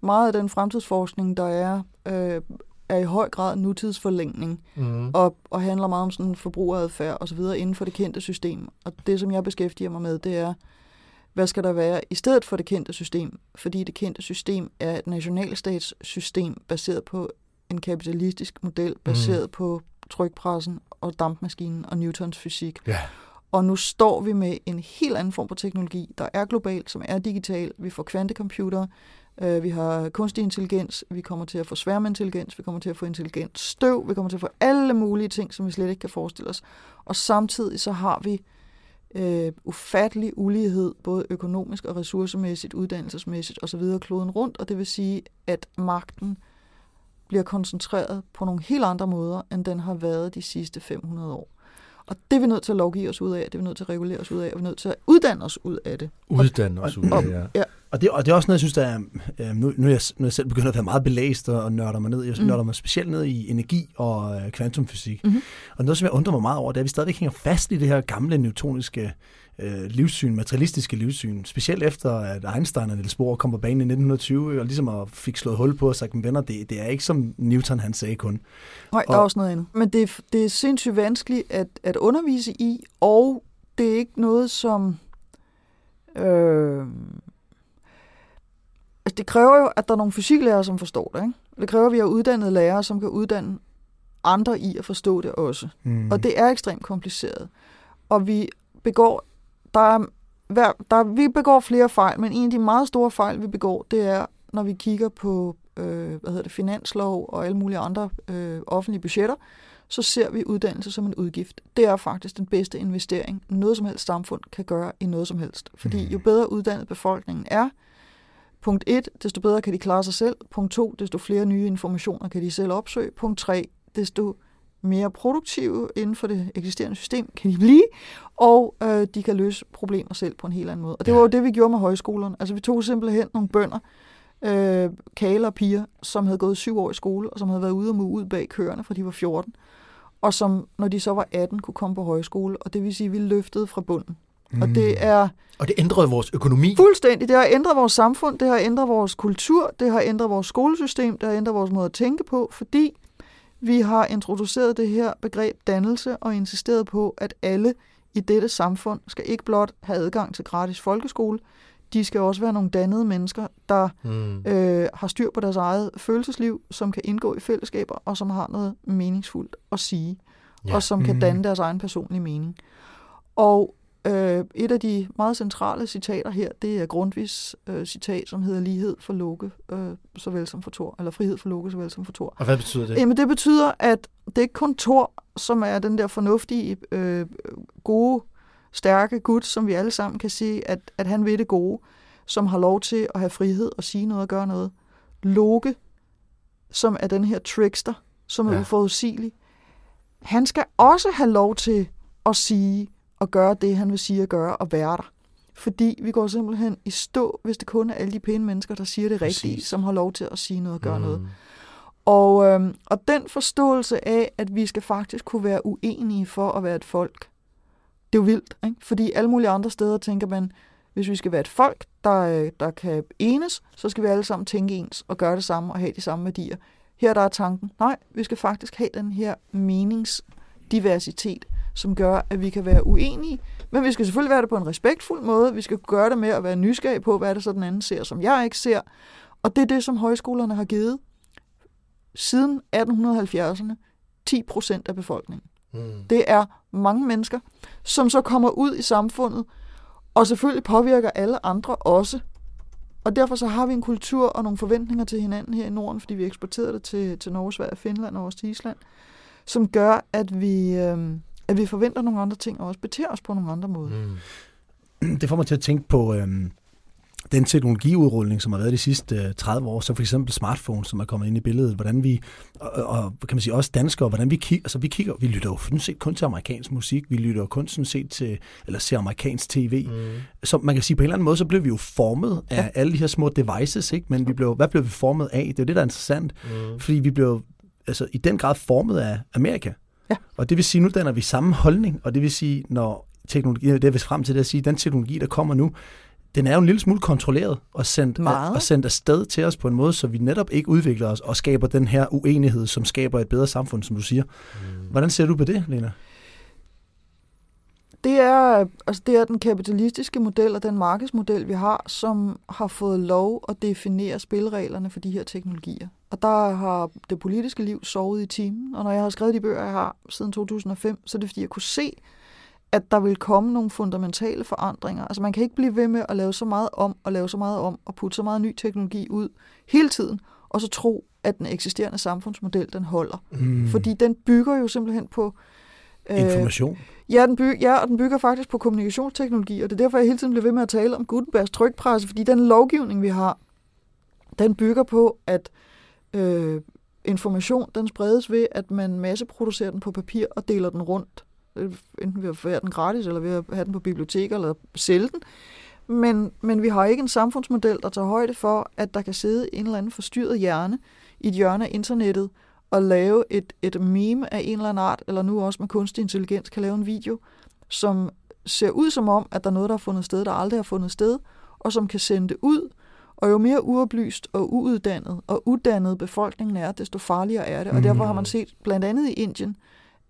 meget af den fremtidsforskning, der er, øh, er i høj grad nutidsforlængning, Mm. og, og handler meget om sådan forbrugeradfærd osv. inden for det kendte system. Og det, som jeg beskæftiger mig med, det er, hvad skal der være i stedet for det kendte system? Fordi det kendte system er et nationalstatssystem baseret på en kapitalistisk model, baseret mm. på trykpressen og dampmaskinen og Newtons fysik. Ja. Og nu står vi med en helt anden form for teknologi, der er global, som er digital. Vi får kvantecomputere, øh, vi har kunstig intelligens, vi kommer til at få sværmintelligens, vi kommer til at få intelligent støv, vi kommer til at få alle mulige ting, som vi slet ikke kan forestille os. Og samtidig så har vi øh, ufattelig ulighed, både økonomisk og ressourcemæssigt, uddannelsesmæssigt osv. kloden rundt, og det vil sige, at magten bliver koncentreret på nogle helt andre måder, end den har været de sidste 500 år. Og det er vi nødt til at lovgive os ud af, det er vi nødt til at regulere os ud af, og vi er nødt til at uddanne os ud af det. Uddanne os ud af, ja. ja, Og det, og det er også noget, jeg synes, der er, øh, nu, nu, er jeg, nu er jeg selv begyndt at være meget belæst og, og nørder mig ned. Jeg mm. nørder mig specielt ned i energi og øh, kvantumfysik. Mm-hmm. Og noget, som jeg undrer mig meget over, det er, at vi stadigvæk hænger fast i det her gamle newtoniske øh, livssyn, materialistiske livssyn. Specielt efter, at Einstein og Niels Bohr kom på banen i 1920 og ligesom fik slået hul på og sagt, venner, det, det er ikke som Newton han sagde kun. Nej, der er også noget andet. Men det, det er sindssygt vanskeligt at, at undervise i, og det er ikke noget, som... Øh, det kræver jo, at der er nogle fysiklærere, som forstår det. Ikke? Det kræver, at vi har uddannede lærere, som kan uddanne andre i at forstå det også. Mm. Og det er ekstremt kompliceret. Og vi begår, der er, hver, der, vi begår flere fejl, men en af de meget store fejl, vi begår, det er, når vi kigger på øh, hvad hedder det, finanslov og alle mulige andre øh, offentlige budgetter, så ser vi uddannelse som en udgift. Det er faktisk den bedste investering, noget som helst samfund kan gøre i noget som helst. Fordi mm. jo bedre uddannet befolkningen er, punkt 1, desto bedre kan de klare sig selv. Punkt 2, desto flere nye informationer kan de selv opsøge. Punkt 3, desto mere produktive inden for det eksisterende system kan de blive, og øh, de kan løse problemer selv på en helt anden måde. Og det var jo det, vi gjorde med højskolerne. Altså vi tog simpelthen nogle bønder, øh, kaler og piger, som havde gået syv år i skole, og som havde været ude og ud bag køerne, fra de var 14, og som, når de så var 18, kunne komme på højskole, og det vil sige, at vi løftede fra bunden. Mm. Og det er... Og det ændrede vores økonomi. Fuldstændig. Det har ændret vores samfund, det har ændret vores kultur, det har ændret vores skolesystem, det har ændret vores måde at tænke på, fordi vi har introduceret det her begreb dannelse og insisteret på, at alle i dette samfund skal ikke blot have adgang til gratis folkeskole, de skal også være nogle dannede mennesker, der mm. øh, har styr på deres eget følelsesliv, som kan indgå i fællesskaber, og som har noget meningsfuldt at sige, ja. og som mm. kan danne deres egen personlige mening. Og øh, et af de meget centrale citater her, det er Grundtvigs øh, citat, som hedder lighed for Loke, øh, såvel som for Thor, eller frihed for Loke, såvel som for Thor. Og hvad betyder det? Jamen det betyder, at det er ikke kun Thor, som er den der fornuftige, øh, gode stærke Gud, som vi alle sammen kan sige, at, at han ved det gode, som har lov til at have frihed og sige noget og gøre noget. Loke, som er den her trickster, som er ja. uforudsigelig, han skal også have lov til at sige og gøre det, han vil sige at gøre, og være der. Fordi vi går simpelthen i stå, hvis det kun er alle de pæne mennesker, der siger det Præcis. rigtige, som har lov til at sige noget og gøre mm. noget. Og, øhm, og den forståelse af, at vi skal faktisk kunne være uenige for at være et folk, det er jo vildt, ikke? fordi alle mulige andre steder tænker man, hvis vi skal være et folk, der, der kan enes, så skal vi alle sammen tænke ens og gøre det samme og have de samme værdier. Her der er tanken, nej, vi skal faktisk have den her meningsdiversitet, som gør, at vi kan være uenige, men vi skal selvfølgelig være det på en respektfuld måde. Vi skal gøre det med at være nysgerrige på, hvad det så den anden ser, som jeg ikke ser. Og det er det, som højskolerne har givet siden 1870'erne 10 procent af befolkningen. Mm. Det er mange mennesker, som så kommer ud i samfundet, og selvfølgelig påvirker alle andre også. Og derfor så har vi en kultur og nogle forventninger til hinanden her i Norden, fordi vi eksporterer det til, til Norge, Sverige, Finland og også til Island, som gør, at vi, øh, at vi forventer nogle andre ting og også beter os på nogle andre måder. Mm. Det får mig til at tænke på... Øh den teknologiudrulning, som har været de sidste 30 øh, år, så for eksempel smartphones, som er kommet ind i billedet, hvordan vi, og, og kan man sige også danskere, hvordan vi kigger, altså vi kigger, vi lytter jo sådan set kun til amerikansk musik, vi lytter jo kun sådan set til, eller ser amerikansk tv. Mm. Så man kan sige, på en eller anden måde, så blev vi jo formet af ja. alle de her små devices, ikke? men vi blev, hvad blev vi formet af? Det er jo det, der er interessant, mm. fordi vi blev altså, i den grad formet af Amerika. Ja. Og det vil sige, nu danner vi samme holdning, og det vil sige, når teknologi, det er vi frem til det at sige, den teknologi, der kommer nu, den er jo en lille smule kontrolleret og sendt, Meget. og sendt afsted til os på en måde, så vi netop ikke udvikler os og skaber den her uenighed, som skaber et bedre samfund, som du siger. Mm. Hvordan ser du på det, Lena? Det er, altså det er den kapitalistiske model og den markedsmodel, vi har, som har fået lov at definere spillereglerne for de her teknologier. Og der har det politiske liv sovet i timen, og når jeg har skrevet de bøger, jeg har siden 2005, så er det fordi, jeg kunne se, at der vil komme nogle fundamentale forandringer. Altså man kan ikke blive ved med at lave så meget om, og lave så meget om, og putte så meget ny teknologi ud hele tiden, og så tro, at den eksisterende samfundsmodel, den holder. Mm. Fordi den bygger jo simpelthen på... Øh, Information. Ja, den bygger, ja, og den bygger faktisk på kommunikationsteknologi, og det er derfor, jeg hele tiden bliver ved med at tale om Gutenbergs trykpresse, fordi den lovgivning, vi har, den bygger på, at øh, Øh, information, den spredes ved, at man masseproducerer den på papir og deler den rundt. Øh, enten ved at få den gratis, eller ved at have den på biblioteker, eller sælge den. men, men vi har ikke en samfundsmodel, der tager højde for, at der kan sidde en eller anden forstyrret hjerne i et hjørne af internettet og lave et, et meme af en eller anden art, eller nu også med kunstig intelligens kan lave en video, som ser ud som om, at der er noget, der har fundet sted, der aldrig har fundet sted, og som kan sende det ud. Og jo mere uoplyst og uuddannet og uddannet befolkningen er, desto farligere er det. Og derfor har man set, blandt andet i Indien,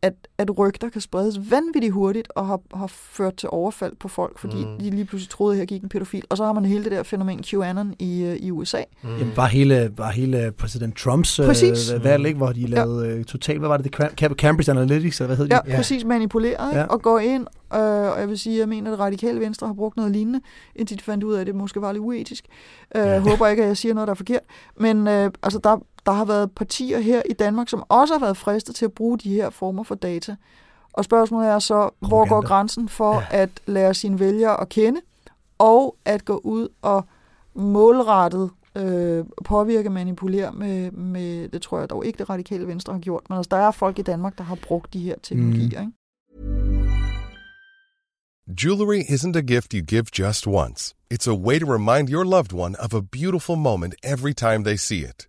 at, at rygter kan spredes vanvittigt hurtigt og har, har ført til overfald på folk, fordi mm. de lige pludselig troede, at her gik en pædofil. Og så har man hele det der fænomen QAnon i, øh, i USA. Mm. Jamen, var hele, var hele præsident Trumps øh, valg, ikke, hvor de lavede ja. øh, totalt, hvad var det, det Cambridge Analytics, eller hvad hed de? Ja, ja. præcis manipuleret, ja. og går ind, øh, og jeg vil sige, jeg mener, at radikale venstre har brugt noget lignende, indtil de fandt ud af, at det måske var lidt uetisk. Øh, ja. håber ikke, at jeg siger noget, der er forkert. Men øh, altså, der, der har været partier her i Danmark, som også har været fristet til at bruge de her former for data. Og spørgsmålet er så, Propaganda. hvor går grænsen for ja. at lære sine vælgere at kende, og at gå ud og målrettet øh, påvirke, manipulere med, med, det tror jeg dog ikke det radikale venstre har gjort, men altså, der er folk i Danmark, der har brugt de her teknologier. Mm. Ikke? Jewelry isn't a gift you give just once. It's a way to remind your loved one of a beautiful moment every time they see it.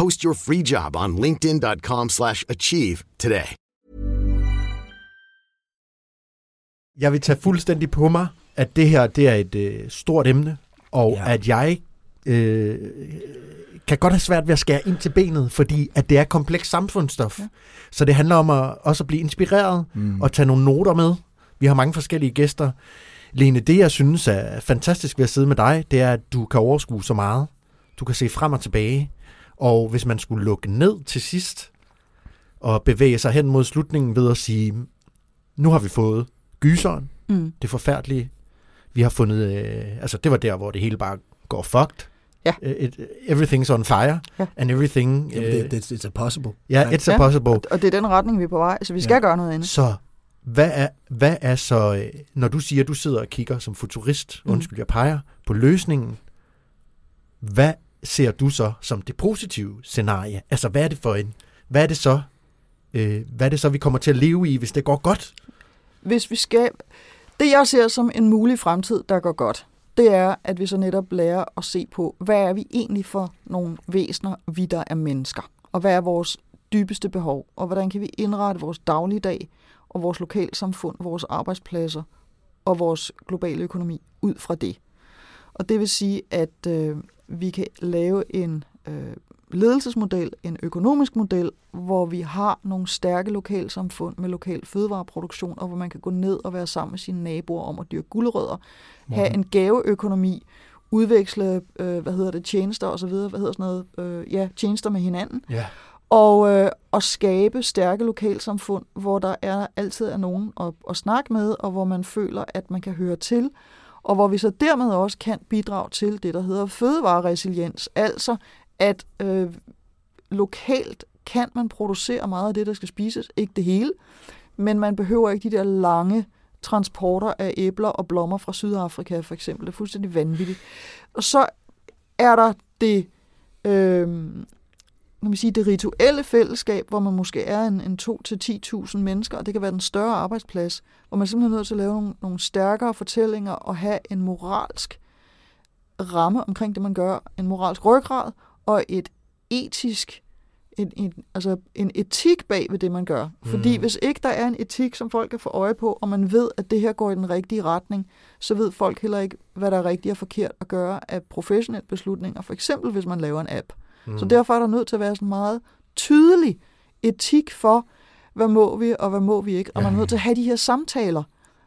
Post your free job on linkedin.com/achieve today. Jeg vil tage fuldstændig på mig, at det her det er et øh, stort emne, og ja. at jeg øh, kan godt have svært ved at skære ind til benet, fordi at det er kompleks samfundsstof. Ja. Så det handler om at også at blive inspireret mm. og tage nogle noter med. Vi har mange forskellige gæster. Lene, det jeg synes er fantastisk ved at sidde med dig, det er, at du kan overskue så meget. Du kan se frem og tilbage. Og hvis man skulle lukke ned til sidst, og bevæge sig hen mod slutningen ved at sige, nu har vi fået gyseren, mm. det forfærdelige. Vi har fundet, øh, altså det var der, hvor det hele bare går fucked. Ja. It, everything's on fire, ja. and everything... Uh, it, it's, it's a possible. Ja, yeah, it's a possible. Og, og det er den retning, vi er på vej, så vi skal ja. gøre noget andet. Så hvad er, hvad er så, øh, når du siger, at du sidder og kigger som futurist, mm. undskyld, jeg peger på løsningen, hvad ser du så som det positive scenarie? Altså, hvad er det for en, hvad er det så, øh, hvad er det så, vi kommer til at leve i, hvis det går godt? Hvis vi skal, det jeg ser som en mulig fremtid, der går godt, det er, at vi så netop lærer at se på, hvad er vi egentlig for nogle væsener, vi der er mennesker? Og hvad er vores dybeste behov? Og hvordan kan vi indrette vores dagligdag og vores lokalsamfund, vores arbejdspladser og vores globale økonomi ud fra det? Og det vil sige, at øh, vi kan lave en øh, ledelsesmodel, en økonomisk model, hvor vi har nogle stærke lokalsamfund med lokal fødevareproduktion, og hvor man kan gå ned og være sammen med sine naboer om at dyrke guldrødder, mm. have en gaveøkonomi, udveksle, øh, hvad hedder det, tjenester osv., hvad hedder sådan noget, øh, ja, tjenester med hinanden, ja. og, øh, og skabe stærke lokalsamfund, hvor der er altid er nogen at, at snakke med, og hvor man føler, at man kan høre til, og hvor vi så dermed også kan bidrage til det, der hedder fødevareresiliens, altså at øh, lokalt kan man producere meget af det, der skal spises, ikke det hele, men man behøver ikke de der lange transporter af æbler og blommer fra Sydafrika for eksempel. Det er fuldstændig vanvittigt. Og så er der det øh, kan man sige, det rituelle fællesskab, hvor man måske er en, en 2-10.000 mennesker, og det kan være den større arbejdsplads, hvor man simpelthen er nødt til at lave nogle, nogle stærkere fortællinger og have en moralsk ramme omkring det, man gør, en moralsk ryggrad og et etisk, en, en, altså en etik bag ved det, man gør. Fordi mm. hvis ikke der er en etik, som folk kan få øje på, og man ved, at det her går i den rigtige retning, så ved folk heller ikke, hvad der er rigtigt og forkert at gøre af professionelle beslutninger. For eksempel, hvis man laver en app. Mm. Så derfor er der nødt til at være sådan meget tydelig etik for, hvad må vi, og hvad må vi ikke. Og man er nødt til at have de her samtaler.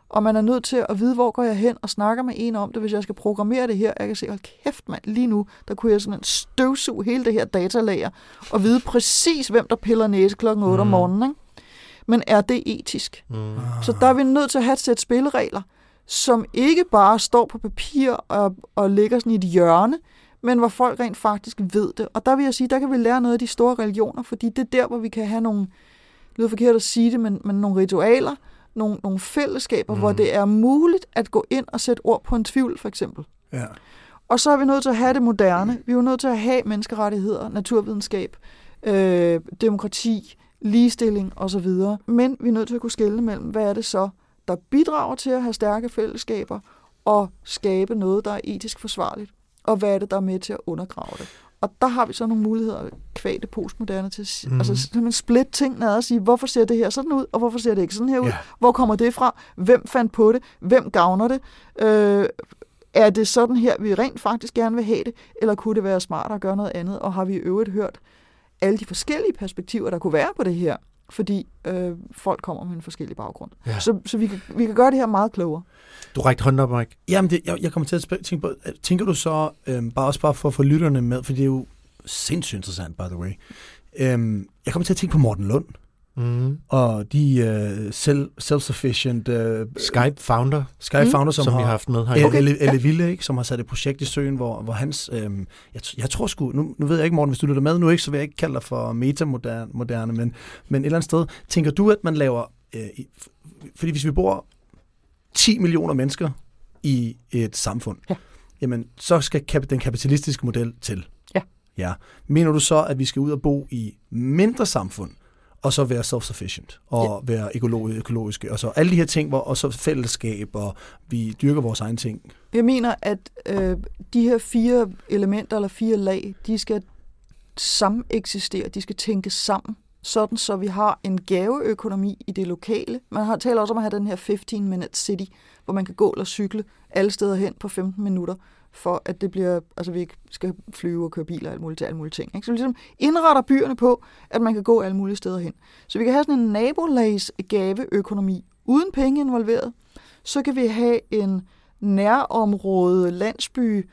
Og man er nødt til at vide, hvor går jeg hen og snakker med en om det, hvis jeg skal programmere det her. Jeg kan se, hold kæft mand, lige nu, der kunne jeg sådan støvsuge hele det her datalager, og vide præcis, hvem der piller næse klokken 8 mm. om morgenen. Ikke? Men er det etisk? Mm. Så der er vi nødt til at have et sæt spilleregler, som ikke bare står på papir og, og ligger sådan i et hjørne, men hvor folk rent faktisk ved det. Og der vil jeg sige, der kan vi lære noget af de store religioner, fordi det er der, hvor vi kan have nogle, det lyder forkert at sige det, men, men nogle ritualer, nogle, nogle fællesskaber, mm. hvor det er muligt at gå ind og sætte ord på en tvivl, for eksempel. Ja. Og så er vi nødt til at have det moderne. Vi er jo nødt til at have menneskerettigheder, naturvidenskab, øh, demokrati, ligestilling osv. Men vi er nødt til at kunne skelne mellem, hvad er det så, der bidrager til at have stærke fællesskaber og skabe noget, der er etisk forsvarligt, og hvad er det, der er med til at undergrave det. Og der har vi så nogle muligheder kvæg det postmoderne til at mm. altså simpelthen split tingene ad og sige, hvorfor ser det her sådan ud, og hvorfor ser det ikke sådan her ud? Yeah. Hvor kommer det fra? Hvem fandt på det? Hvem gavner det? Øh, er det sådan her, vi rent faktisk gerne vil have det, eller kunne det være smartere at gøre noget andet? Og har vi i øvrigt hørt alle de forskellige perspektiver, der kunne være på det her? Fordi øh, folk kommer med en forskellig baggrund. Ja. Så, så vi, kan, vi kan gøre det her meget klogere. Du rækte hånden op, Mike. Jamen, det, jeg, jeg kommer til at tænke på, tænker du så, øh, bare også bare for at få lytterne med, for det er jo sindssygt interessant, by the way. Øh, jeg kommer til at tænke på Morten Lund. Mm. Og de uh, selv, self-sufficient... Uh, Skype founder. Skype mm. founder, som, som har, vi har haft med her. Okay. Elle, Elle Ville, ikke, som har sat et projekt i søen, hvor, hvor hans... Øhm, jeg, jeg tror sgu... Nu, nu ved jeg ikke, Morten, hvis du lytter med nu, ikke, så vil jeg ikke kalde dig for metamoderne, moderne, men, men et eller andet sted. Tænker du, at man laver... Øh, fordi hvis vi bor 10 millioner mennesker i et samfund, ja. jamen, så skal kap- den kapitalistiske model til. Ja. Ja. Mener du så, at vi skal ud og bo i mindre samfund, og så være self-sufficient, og ja. være økologisk, økologiske, og så alle de her ting, hvor, og så fællesskab, og vi dyrker vores egen ting. Jeg mener, at øh, de her fire elementer, eller fire lag, de skal sammen eksistere, de skal tænkes sammen, sådan så vi har en gaveøkonomi i det lokale. Man har talt også om at have den her 15-minute city, hvor man kan gå eller cykle alle steder hen på 15 minutter for at det bliver, altså vi ikke skal flyve og køre biler og alt muligt til alle mulige ting. Ikke? Så vi ligesom indretter byerne på, at man kan gå alle mulige steder hen. Så vi kan have sådan en nabolags gaveøkonomi uden penge involveret. Så kan vi have en nærområde, landsby,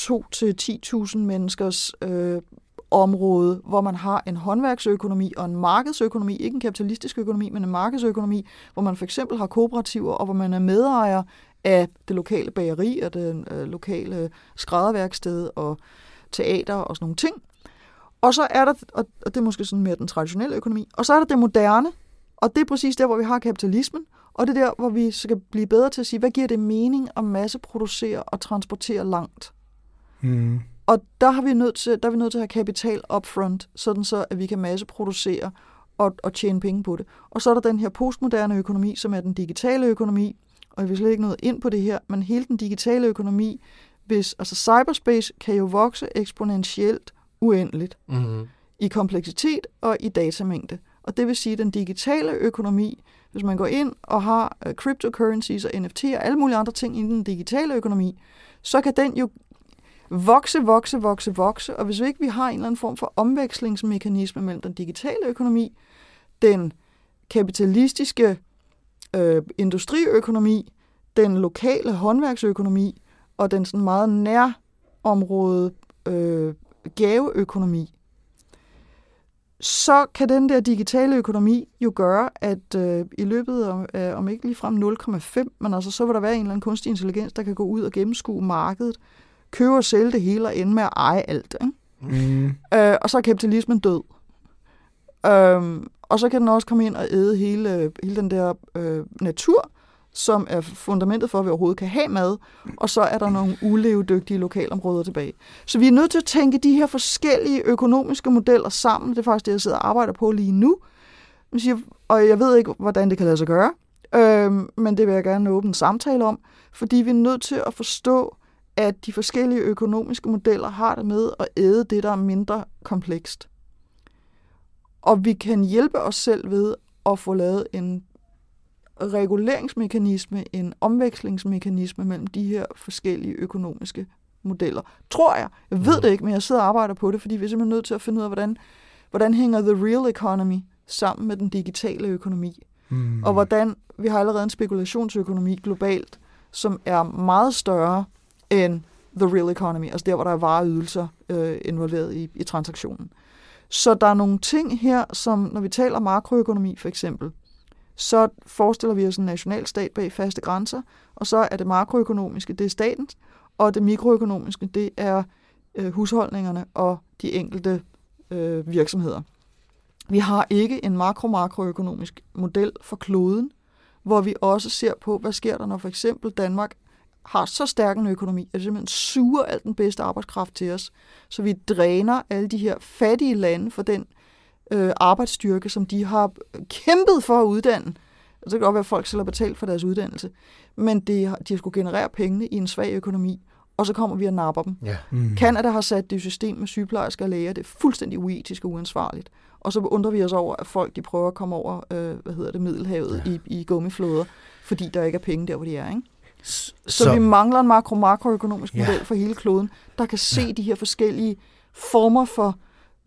2-10.000 menneskers øh, område, hvor man har en håndværksøkonomi og en markedsøkonomi, ikke en kapitalistisk økonomi, men en markedsøkonomi, hvor man for eksempel har kooperativer, og hvor man er medejer af det lokale bageri og det øh, lokale skrædderværksted og teater og sådan nogle ting. Og så er der, og det er måske sådan mere den traditionelle økonomi, og så er der det moderne, og det er præcis der, hvor vi har kapitalismen, og det er der, hvor vi skal blive bedre til at sige, hvad giver det mening at masseproducere og transportere langt? Mm. Og der, har vi nødt til, der er vi nødt til at have kapital upfront, sådan så, at vi kan masseproducere og, og tjene penge på det. Og så er der den her postmoderne økonomi, som er den digitale økonomi, og jeg vil slet ikke noget ind på det her, men hele den digitale økonomi, hvis, altså cyberspace kan jo vokse eksponentielt uendeligt mm-hmm. i kompleksitet og i datamængde. Og det vil sige, at den digitale økonomi, hvis man går ind og har uh, cryptocurrencies og NFT og alle mulige andre ting i den digitale økonomi, så kan den jo vokse, vokse, vokse, vokse. Og hvis vi ikke vi har en eller anden form for omvekslingsmekanisme mellem den digitale økonomi, den kapitalistiske øh, industriøkonomi, den lokale håndværksøkonomi og den sådan meget nærområde øh, gaveøkonomi, så kan den der digitale økonomi jo gøre, at øh, i løbet af, øh, om ikke ligefrem 0,5, men altså så vil der være en eller anden kunstig intelligens, der kan gå ud og gennemskue markedet, købe og sælge det hele og ende med at eje alt. Ikke? Mm. Øh, og så er kapitalismen død. Øhm, og så kan den også komme ind og æde hele, hele den der øh, natur, som er fundamentet for, at vi overhovedet kan have mad, og så er der nogle ulevedygtige lokalområder tilbage. Så vi er nødt til at tænke de her forskellige økonomiske modeller sammen. Det er faktisk det, jeg sidder og arbejder på lige nu. Og jeg ved ikke, hvordan det kan lade sig gøre, øh, men det vil jeg gerne åbne en samtale om, fordi vi er nødt til at forstå, at de forskellige økonomiske modeller har det med at æde det, der er mindre komplekst. Og vi kan hjælpe os selv ved at få lavet en reguleringsmekanisme, en omvekslingsmekanisme mellem de her forskellige økonomiske modeller. Tror jeg. Jeg ved det ikke, men jeg sidder og arbejder på det, fordi vi er simpelthen nødt til at finde ud af, hvordan, hvordan hænger the real economy sammen med den digitale økonomi. Mm. Og hvordan vi har allerede en spekulationsøkonomi globalt, som er meget større end the real economy, altså der, hvor der er vareydelser øh, involveret i, i transaktionen. Så der er nogle ting her, som når vi taler makroøkonomi for eksempel, så forestiller vi os en nationalstat bag faste grænser, og så er det makroøkonomiske, det er statens, og det mikroøkonomiske, det er øh, husholdningerne og de enkelte øh, virksomheder. Vi har ikke en makro-makroøkonomisk model for kloden, hvor vi også ser på, hvad sker der, når for eksempel Danmark har så stærk en økonomi, at det simpelthen suger al den bedste arbejdskraft til os, så vi dræner alle de her fattige lande for den øh, arbejdsstyrke, som de har kæmpet for at uddanne. Og så kan det godt være, at folk selv har betalt for deres uddannelse, men det, de har skulle generere pengene i en svag økonomi, og så kommer vi og napper dem. Ja. Mm. Canada har sat det system med sygeplejersker og læger. Det er fuldstændig uetisk og uansvarligt. Og så undrer vi os over, at folk de prøver at komme over øh, hvad hedder det, Middelhavet ja. i, i gummiflåder, fordi der ikke er penge der, hvor de er. Ikke? Så, så vi mangler en makro-makroøkonomisk Ja. model for hele kloden, der kan se ja. de her forskellige former for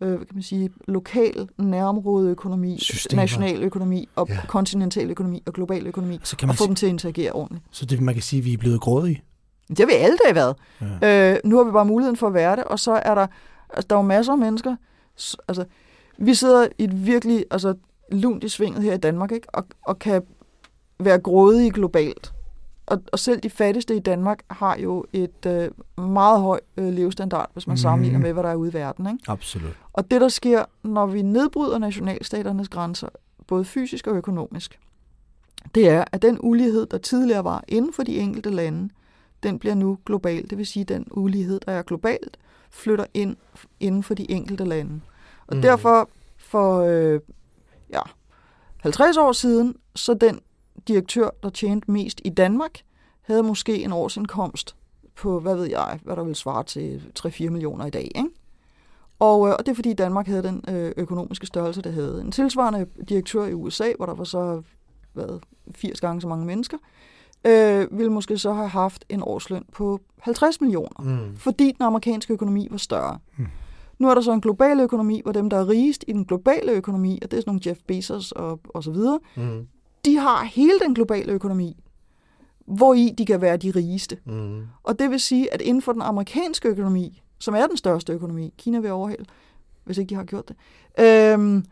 øh, kan man sige, lokal nærområdeøkonomi, Systemer. national økonomi, og Ja. ja. kontinental økonomi og global økonomi, Så kan man og få dem til at interagere ordentligt. så det, man kan sige, at vi er blevet grådige. Det har vi alle dage været. Ja. Ja. Øh, nu har vi bare muligheden for at være det, og så er der, altså, der er jo masser af mennesker, altså, vi sidder i et virkelig, altså, lunt i svinget her i Danmark, ikke? Og, og kan være grådige globalt. Og, og selv de fattigste i Danmark har jo et øh, meget høj øh, levestandard, hvis man mm. sammenligner med, hvad der er ude i verden. Ikke? Absolut. Og det, der sker, når vi nedbryder nationalstaternes grænser, både fysisk og økonomisk, det er, at den ulighed, der tidligere var inden for de enkelte lande, den bliver nu global. Det vil sige, at den ulighed, der er globalt, flytter ind inden for de enkelte lande. Og mm. derfor for øh, ja, 50 år siden, så den direktør, der tjente mest i Danmark, havde måske en årsindkomst på, hvad ved jeg, hvad der vil svare til 3-4 millioner i dag. Ikke? Og, øh, og det er fordi Danmark havde den øh, økonomiske størrelse, det havde. En tilsvarende direktør i USA, hvor der var så hvad, 80 gange så mange mennesker, øh, ville måske så have haft en årsløn på 50 millioner, Mm. fordi den amerikanske økonomi var større. Hmm. Nu er der så en global økonomi, hvor dem, der er rigest i den globale økonomi, og det er sådan nogle Jeff Bezos og, og så videre, Mm. De har hele den globale økonomi, hvor i de kan være de rigeste. Mm. Og det vil sige, at inden for den amerikanske økonomi, som er den største økonomi, Kina vil overhale, hvis ikke de har gjort det, øhm,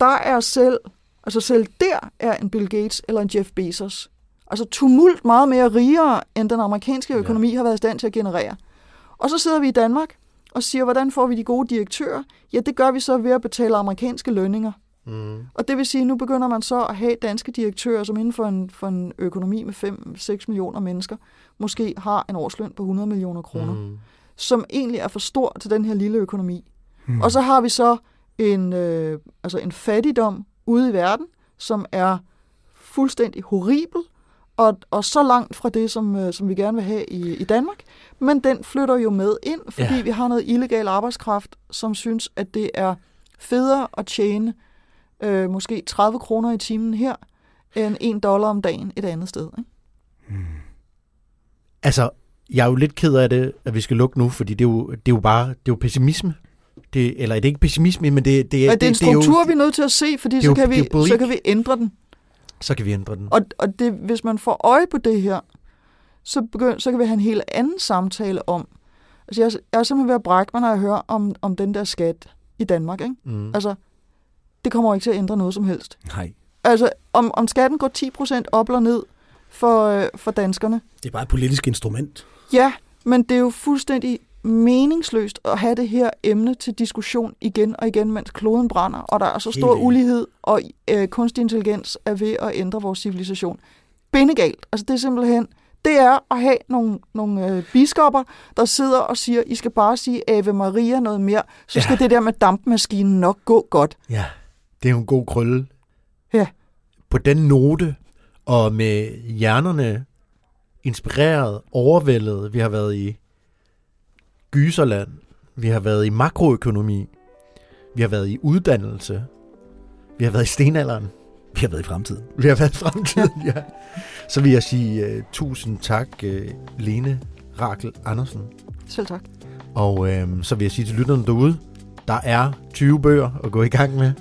der er selv, altså selv der er en Bill Gates eller en Jeff Bezos, altså tumult meget mere rigere, end den amerikanske Ja. økonomi har været i stand til at generere. Og så sidder vi i Danmark og siger, hvordan får vi de gode direktører? Ja, det gør vi så ved at betale amerikanske lønninger. Mm. Og det vil sige, at nu begynder man så at have danske direktører, som inden for en, for en økonomi med 5-6 millioner mennesker, måske har en årsløn på 100 millioner kroner, mm. Som egentlig er for stor til den her lille økonomi. Mm. Og så har vi så en, øh, altså en fattigdom ude i verden, som er fuldstændig horribel, og, og så langt fra det, som, øh, som vi gerne vil have i, i Danmark. Men den flytter jo med ind, fordi ja. vi har noget illegal arbejdskraft, som synes, at det er federe at tjene øh, måske 30 kroner i timen her, end 1 dollar om dagen et andet sted. Ikke? Altså, jeg er jo lidt ked af det, at vi skal lukke nu, fordi det er jo, det er jo bare det er jo pessimisme. Det, eller det er ikke pessimisme, men det, det, Ja, det, det er en det, det er struktur, jo, vi er nødt til at se, fordi er så jo- kan, er vi, så kan vi ændre den. Så kan vi ændre den. Og, og det, hvis man får øje på det her, så, begynd, så kan vi have en helt anden samtale om. Altså, jeg, jeg er simpelthen ved at brække mig, når jeg hører om, om den der skat i Danmark. Ikke? Mm. Altså, det kommer ikke til at ændre noget som helst. Nej, Altså, om, om skatten går 10% op eller ned for, øh, for danskerne. det er bare et politisk instrument. Ja, men det er jo fuldstændig meningsløst at have det her emne til diskussion igen og igen, mens kloden brænder, og der er så stor Helt enig. ulighed, og øh, kunstig intelligens er ved at ændre vores civilisation. Bindegalt. Altså det er simpelthen, det er at have nogle, nogle øh, biskopper, der sidder og siger, I skal bare sige Ave Maria noget mere, så skal Ja. det der med dampmaskinen nok gå godt. Ja, det er jo en god krølle. Ja. På den note, og med hjernerne inspireret, overvældet, vi har været i gyserland, vi har været i makroøkonomi, vi har været i uddannelse, vi har været i stenalderen, Vi har været i fremtiden. vi har været i fremtiden, ja. Så vil jeg sige uh, tusind tak, uh, Lene Rakel Andersen. Selv tak. Og øhm, så vil jeg sige til lytterne derude, der er 20 bøger at gå i gang med.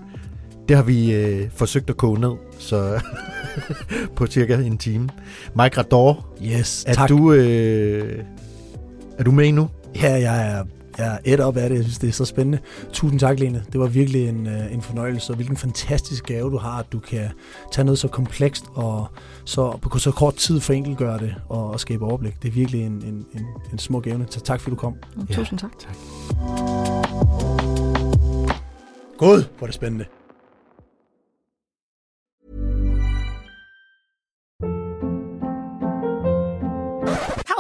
Det har vi øh, forsøgt at koge ned, så på cirka en time. Mike Rador, Yes, er tak. du, øh, er du med nu? Ja, jeg er, jeg er et op af det. Jeg synes, det er så spændende. Tusind tak, Lene. Det var virkelig en, øh, en fornøjelse, og hvilken fantastisk gave du har, at du kan tage noget så komplekst og så på så kort tid forenkeliggøre det og, og skabe overblik. Det er virkelig en, en, en, en smuk evne. Så tak, fordi du kom. Ja. Tusind tak. tak. God, hvor er det spændende.